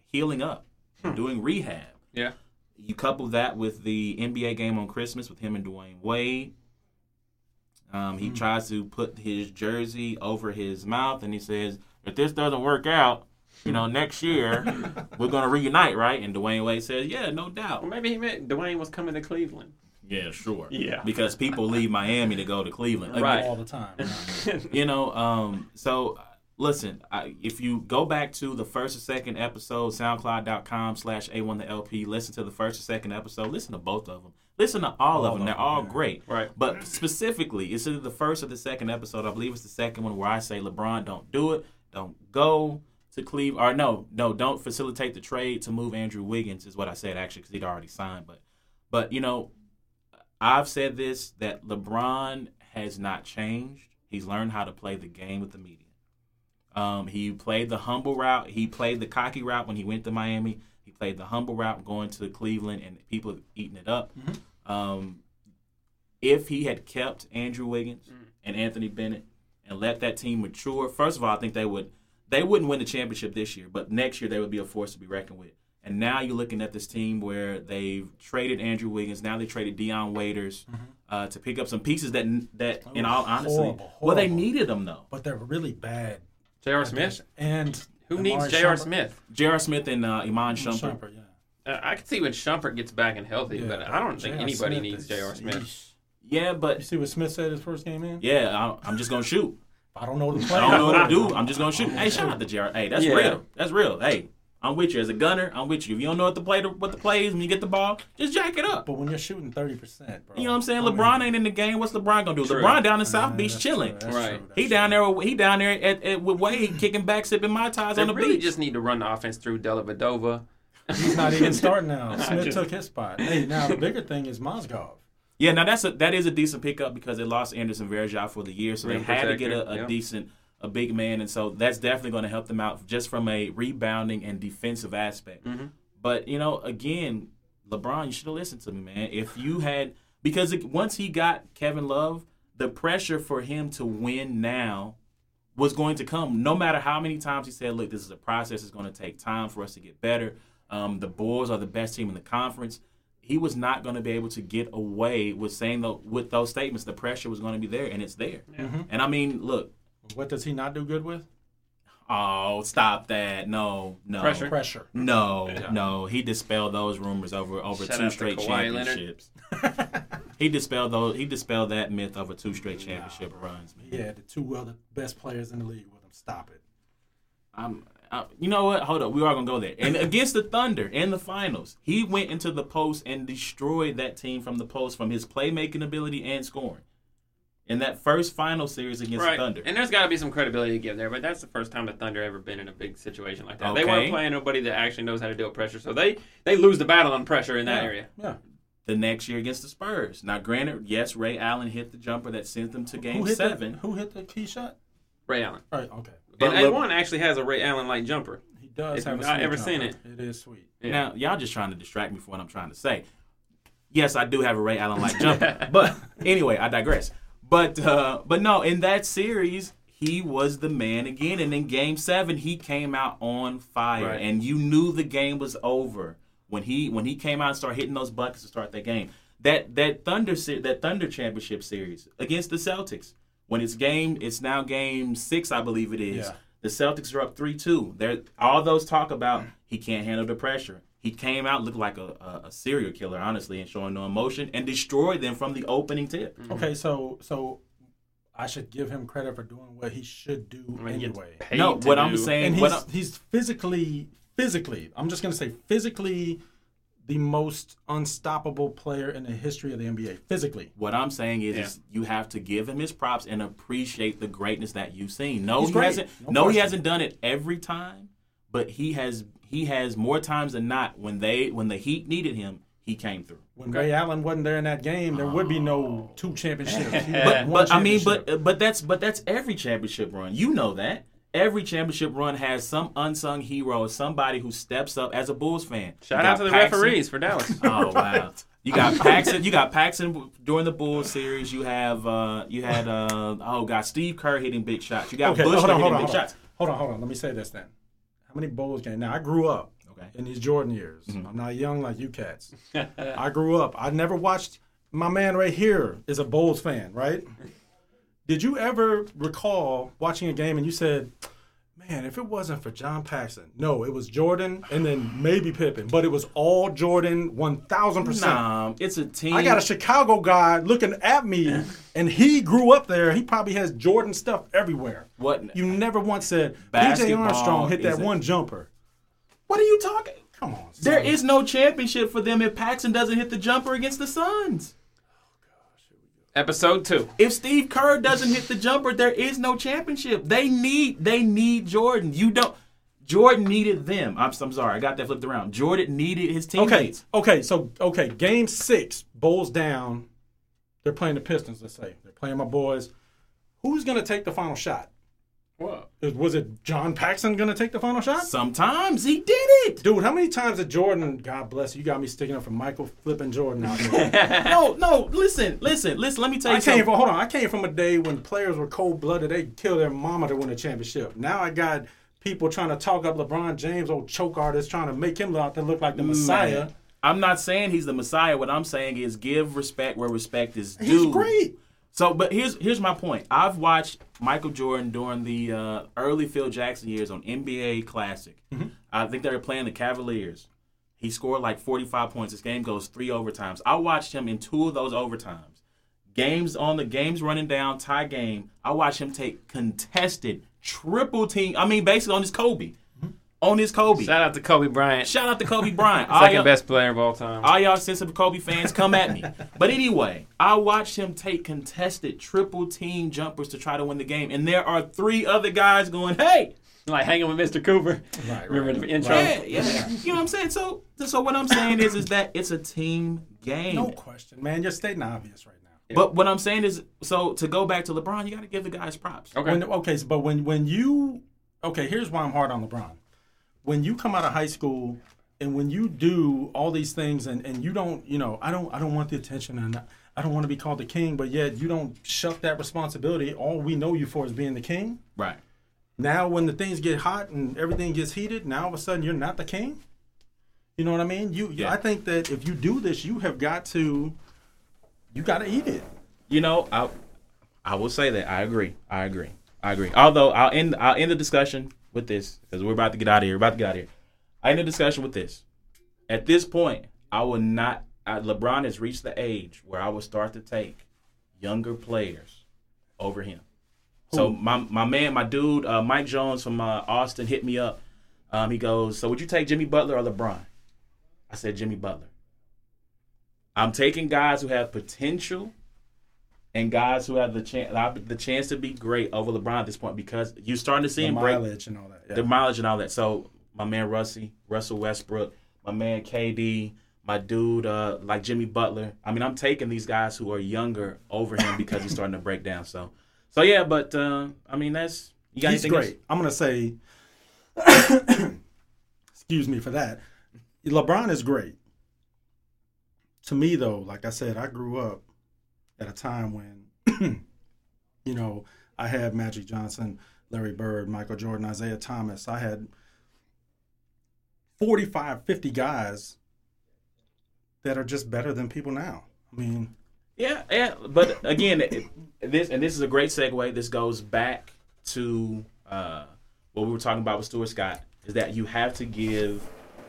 healing up, doing rehab. Yeah. You couple that with the NBA game on Christmas with him and Dwyane Wade. Um, he tries to put his jersey over his mouth, and he says, "If this doesn't work out, you know, next year we're gonna reunite, right?" And Dwyane Wade says, "Yeah, no doubt." Well, maybe he meant Dwyane was coming to Cleveland. Yeah, sure. Yeah. because people leave Miami to go to Cleveland, Again, Right. all the time. you know um so listen I, if you go back to the first or second episode soundcloud.com slash a1 the lp listen to the first or second episode listen to both of them listen to all, of them they're all great. Right. but specifically it's either the first or the second episode. I believe it's the second one where i say lebron don't do it. Don't go to cleveland or no no don't facilitate the trade to move andrew wiggins is what i said actually because he'd already signed. But but you know I've said this that LeBron has not changed. He's learned how to play the game with the media. Um, he played the humble route. He played the cocky route when he went to Miami. He played the humble route going to Cleveland, and people have eaten it up. Um, if he had kept Andrew Wiggins and Anthony Bennett and let that team mature, first of all, I think they would they wouldn't win the championship this year, but next year they would be a force to be reckoned with. And now you're looking at this team where they've traded Andrew Wiggins. Now they traded Dion Waiters uh, to pick up some pieces that that, in Oh, all honesty, horrible, well, they needed them though. But they're really bad. J.R. Smith. And Who needs Amari J.R. Smith? J.R. Smith and uh, Iman Shumpert. Shumpert, yeah. Uh, I can see when Shumpert gets back and healthy, but I don't think J.R. anybody Smith needs is- J.R. Smith. Yeesh. Yeah, You but see what Smith said his first game in? yeah, I, I'm just gonna shoot. I don't know what the play. I don't know what to do. I'm just gonna shoot. Hey, shout out to J.R. Hey, that's Yeah. real. That's real. Hey, I'm with you as a gunner. I'm with you. If you don't know what the play, what the play is when you get the ball, just jack it up. But when you're shooting 30%, bro. You know what I'm saying? I mean, LeBron ain't in the game. What's LeBron gonna do? True. LeBron down in yeah, South Beach chilling. true, Right. true, He that's down there. He down there at, at with Wade kicking back, sipping mai tais They on the really beach. just need to run the offense through Dellavedova. He's not even starting now. Smith just- took his spot. Hey, now the bigger thing is Mozgov. Yeah, now that's a that is a decent pickup because they lost Anderson Varejao for the year, so Rim they had to get a, a yeah. decent a big man, and so that's definitely going to help them out just from a rebounding and defensive aspect. Mhm. But you know, again, LeBron, you should have listened to me, man. If you had because it, once he got Kevin Love, the pressure for him to win now was going to come. No matter how many times he said, "Look, this is a process. It's going to take time for us to get better." Um, the Bulls are the best team in the conference. He was not going to be able to get away with saying the, with those statements. The pressure was going to be there, and it's there. And I mean, look. What does he not do good with? Oh, stop that! No, no Pressure. Pressure. No, Yeah. no, he dispelled those rumors over over Shout two straight championships. he dispelled those. He dispelled that myth over two straight championship runs. Man. He had the two other best players in the league with him. Stop it. I'm, I, you know what? Hold up, we are gonna go there. And against the Thunder in the finals, he went into the post and destroyed that team from the post from his playmaking ability and scoring. In that first final series against Right. the Thunder, And there's got to be some credibility to give there, but that's the first time the Thunder ever been in a big situation like that. They weren't playing nobody that actually knows how to deal with pressure, so they they lose the battle on pressure in that Yeah. area. Yeah. the next year against the Spurs. Now, granted, yes, Ray Allen hit the jumper that sent them to Game who Seven. The, who hit the key shot? Ray Allen. Right. Okay. But and look- A1 actually has a Ray Allen like jumper. He does If have you've not ever jumper. seen it. It is sweet. Yeah. Now, y'all just trying to distract me from what I'm trying to say. Yes, I do have a Ray Allen like jumper, but anyway, I digress. But uh, but no, in that series, he was the man again, and in Game Seven, he came out on fire, Right. and you knew the game was over when he when he came out and started hitting those buckets to start that game. That that Thunder that Thunder championship series against the Celtics. When it's game, it's now game six, I believe it is. Yeah. The Celtics are up three two. There, all those talk about he can't handle the pressure. He came out looked like a, a, a serial killer, honestly, and showing no emotion, and destroyed them from the opening tip. Mm-hmm. Okay, so so I should give him credit for doing what he should do I mean, anyway. No, to what I'm saying, And what he's I'm, he's physically physically. I'm just gonna say physically the most unstoppable player in the history of the NBA. Physically. what I'm saying is, Yeah. is you have to give him his props and appreciate the greatness that you've seen. No, He's he great. hasn't. No No, he hasn't done it every time, but he has. He has more times than not when they when the Heat needed him, he came through. When Ray Allen wasn't there in that game, there would be no two championships. He But won one but I mean, but but that's but that's every championship run. You know that every championship run has some unsung hero, somebody who steps up as a Bulls fan. Shout out to the Paxson. referees for Dallas. Oh wow. You got Paxson. You got Paxson during the Bulls series. You have uh, you had uh, oh god, Steve Kerr hitting big shots. You got okay, Bush hold on, hitting hold on, big hold on. shots. hold on, hold on. Let me say this then. Many Bulls games? Now I grew up Okay. in these Jordan years. Mm-hmm. I'm not young like you cats. I grew up. I never watched. My man right here is a Bulls fan, right? Did you ever recall watching a game and you said, "Man, if it wasn't for John Paxson, no, it was Jordan and then maybe Pippen, but it was all Jordan, one thousand percent." Nah, it's a team. I got a Chicago guy looking at me, and he grew up there. He probably has Jordan stuff everywhere. What? You never once said BJ Armstrong hit that one jumper. What are you talking? Come on, There son. is no championship for them if Paxson doesn't hit the jumper against the Suns. Episode two. If Steve Kerr doesn't hit the jumper, there is no championship. They need they need Jordan. You don't. Jordan needed them. I'm, I'm sorry, I got that flipped around. Jordan needed his Okay, teammates. okay, okay, so okay, game six, Bulls down. They're playing the Pistons. Let's say they're playing my boys. Who's gonna take the final shot? What? Was it John Paxson gonna take the final shot? Sometimes he did it. Dude, how many times did Jordan? God bless you, you got me sticking up for Michael flipping Jordan out here. No, no. Listen, listen, listen. Let me tell you I came something. from hold on. I came from a day when players were cold blooded. They'd kill their mama to win a championship. Now I got people trying to talk up LeBron James, old choke artist, trying to make him out to look like the Messiah. I'm not saying he's the Messiah. What I'm saying is give respect where respect is due. He's great. So, but here's here's my point. I've watched Michael Jordan during the uh, early Phil Jackson years on NBA Classic. Mm-hmm. I think they were playing the Cavaliers. He scored like 45 points. This game goes three overtimes. I watched him in two of those overtimes. Games on the games running down, tie game. I watched him take contested triple team. I mean, basically on his Kobe, on his Kobe. Shout out to Kobe Bryant, Shout out to Kobe Bryant. Second y'all- best player of all time. all y'all sensitive Kobe fans, come at me. But anyway, I watched him take contested triple team jumpers to try to win the game, and there are three other guys going, "Hey, like hanging with Mr. Cooper. Right, Remember right. the intro? yeah, yeah." You know what I'm saying? So, so what I'm saying is, is that it's a team game. No question, man. You're stating the obvious right now. But what I'm saying is, so to go back to LeBron, you got to give the guys props. Okay. When, okay, so- but when when you okay, here's why I'm hard on LeBron. When you come out of high school and when you do all these things and, and you don't, you know, I don't I don't want the attention and I don't want to be called the king, but yet you don't shuck that responsibility. All we know you for is being the king. Right. Now when the things get hot and everything gets heated, now all of a sudden you're not the king. You know what I mean? You Yeah. I think that if you do this, you have got to you got to eat it. You know, I I will say that I agree. I agree. I agree. Although I'll end I'll end the discussion with this because we're about to get out of here. We're about to get out of here. I end the discussion with this. At this point, I will not. I, LeBron has reached the age where I will start to take younger players over him. So my my man, my dude, uh, Mike Jones from uh, Austin hit me up. Um, he goes, "So would you take Jimmy Butler or LeBron?" I said Jimmy Butler. I'm taking guys who have potential and guys who have the chance the chance to be great over LeBron at this point because you're starting to see The him break mileage and all that. Yeah. the mileage and all that. So my man Russie, Russell Westbrook, my man KD, my dude uh, like Jimmy Butler. I mean, I'm taking these guys who are younger over him because he's starting to break down. So, so yeah, but uh, I mean that's you got He's great. I'm gonna say, excuse me for that. LeBron is great. To me, though, like I said, I grew up at a time when, you know, I had Magic Johnson, Larry Bird, Michael Jordan, Isiah Thomas. I had 45, 50 guys that are just better than people now. I mean, Yeah, yeah, but again, it, this and this is a great segue. This goes back to uh, what we were talking about with Stuart Scott. Is that you have to give,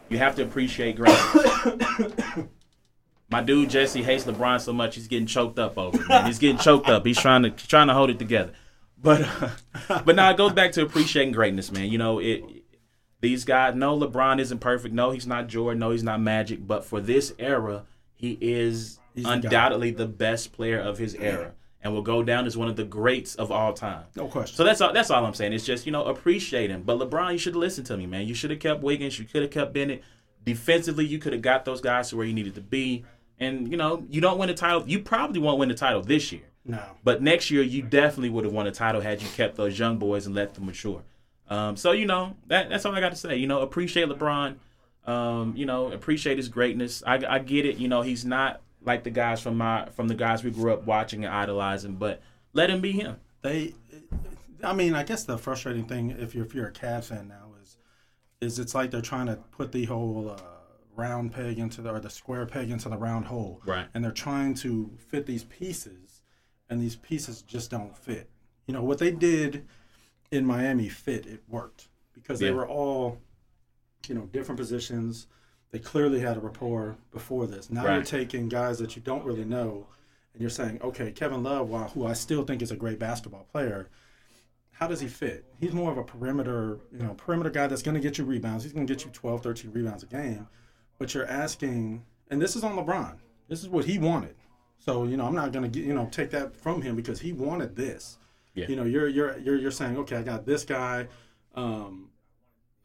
you have to appreciate greatness. My dude Jesse hates LeBron so much he's getting choked up over. it, Man. He's getting choked up. He's trying to trying to hold it together. But uh, but now it goes back to appreciating greatness, man. You know it. These guys, no, LeBron isn't perfect. No, he's not Jordan. No, he's not Magic. But for this era, he is He's undoubtedly the best player of his era, and will go down as one of the greats of all time. no question. So that's all. That's all I'm saying. It's just you know appreciate him. But LeBron, you should have listened to me, man. You should have kept Wiggins. You could have kept Bennett. Defensively, you could have got those guys to where you needed to be. And you know you don't win a title. You probably won't win the title this year. no. But next year, you definitely would have won a title had you kept those young boys and let them mature. Um, so you know that that's all I got to say. You know, appreciate LeBron. Um, you know, appreciate his greatness. I, I get it. You know, he's not like the guys from my from the guys we grew up watching and idolizing, but let him be him. they I mean, I guess the frustrating thing if you're if you're a Cavs fan now is is it's like they're trying to put the whole uh, round peg into the or the square peg into the round hole. Right. And they're trying to fit these pieces and these pieces just don't fit. You know what they did in Miami fit. It worked because they Yeah. were all, you know, different positions. They clearly had a rapport before this. Now you're taking guys that you don't really know, and you're saying, okay, Kevin Love, while who I still think is a great basketball player, how does he fit? He's more of a perimeter, you know, perimeter guy that's going to get you rebounds. He's going to get you 12, 13 rebounds a game. But you're asking, and this is on LeBron. This is what he wanted. So you know, I'm not going to you know take that from him because he wanted this. Yeah. You know, you're you're you're you're saying, okay, I got this guy, um,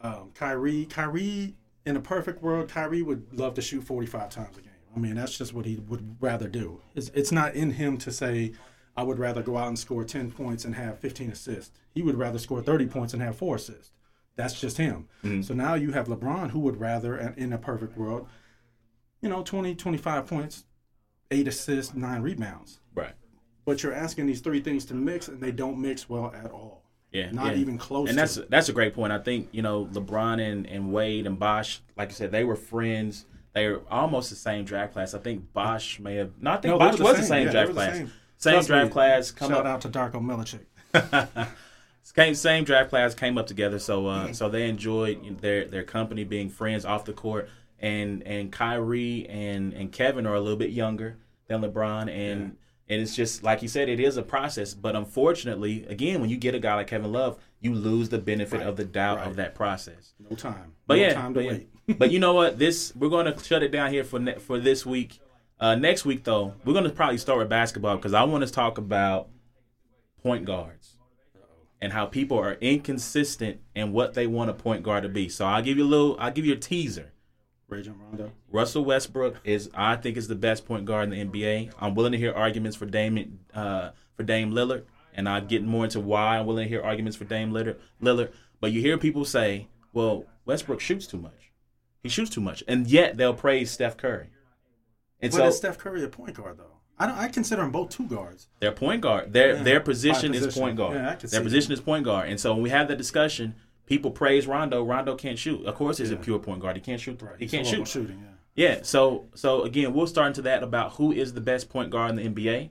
um, Kyrie. Kyrie, in a perfect world, Kyrie would love to shoot 45 times a game. I mean, that's just what he would rather do. It's, it's not in him to say, I would rather go out and score 10 points and have 15 assists. He would rather score 30 points and have four assists. That's just him. Mm-hmm. So now you have LeBron who would rather, in a perfect world, you know, 20, 25 points, eight assists, nine rebounds. Right. But you're asking these three things to mix, and they don't mix well at all. Yeah. Not yeah. even close And that's that's a great point. I think you know LeBron and, and Wade and Bosh, like you said, they were friends. They were almost the same draft class. I think Bosh may have. No, I think No, Bosh were was the same Yeah, draft the class. Same, Same draft me, class. Come Shout up. out to Darko Milicic. Same, same draft class came up together, so uh, so they enjoyed their their company, being friends off the court. And and Kyrie and and Kevin are a little bit younger than LeBron, and and it's just like you said, it is a process. But unfortunately, again, when you get a guy like Kevin Love, you lose the benefit Right, of the doubt right. of that process. No time. But no yeah, time to but, yeah. wait. but you know what? This we're going to shut it down here for ne- for this week. Uh, next week, though, we're going to probably start with basketball because I want to talk about point guards and how people are inconsistent in what they want a point guard to be. So I'll give you a little. I'll give you a teaser. Rajon Rondo. Russell Westbrook is, I think, is the best point guard in the NBA. I'm willing to hear arguments for Dame, uh, for Dame Lillard, and I'll get more into why I'm willing to hear arguments for Dame Lillard. Lillard, but you hear people say, "Well, Westbrook shoots too much. He shoots too much," and yet they'll praise Steph Curry. And But so is Steph Curry a point guard though? I don't. I consider them both two guards. their point guard, their Yeah, their by position, is point guard. Yeah, I can their position is point guard, and so when we have that discussion, people praise Rondo. Rondo can't shoot. Of course, he's a pure point guard. He can't shoot. Right. He can't shoot. shooting. Yeah. Yeah, so so again, we'll start into that about who is the best point guard in the NBA,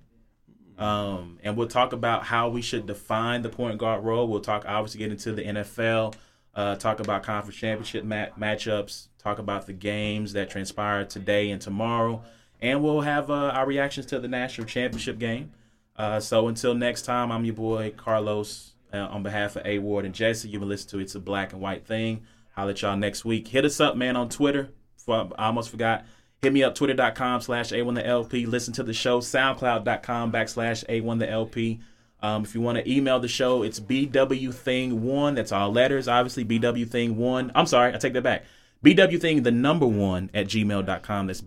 um, and we'll talk about how we should define the point guard role. We'll talk obviously get into the NFL, uh, talk about conference championship ma- matchups, talk about the games that transpire today and tomorrow, and we'll have uh, our reactions to the national championship game. Uh, so until next time, I'm your boy Carlos. Uh, on behalf of A Ward and Jesse, you've been listening to It's a Black and White Thing. I'll let y'all next week. Hit us up, man, on Twitter. I almost forgot. Hit me up, twitter.com slash A1TheLP. Listen to the show, soundcloud.com backslash A1TheLP. Um, if you want to email the show, it's BWThing1. That's all letters, obviously. BWThing1. I'm sorry, I take that back. BWThing, the number one at gmail.com. That's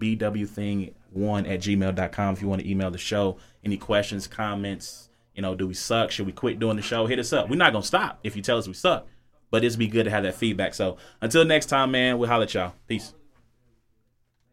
BWThing1 at gmail.com if you want to email the show. Any questions, comments, you know, do we suck? Should we quit doing the show? Hit us up. We're not going to stop if you tell us we suck, but it'd be good to have that feedback. So until next time, man, we'll holler at y'all. Peace.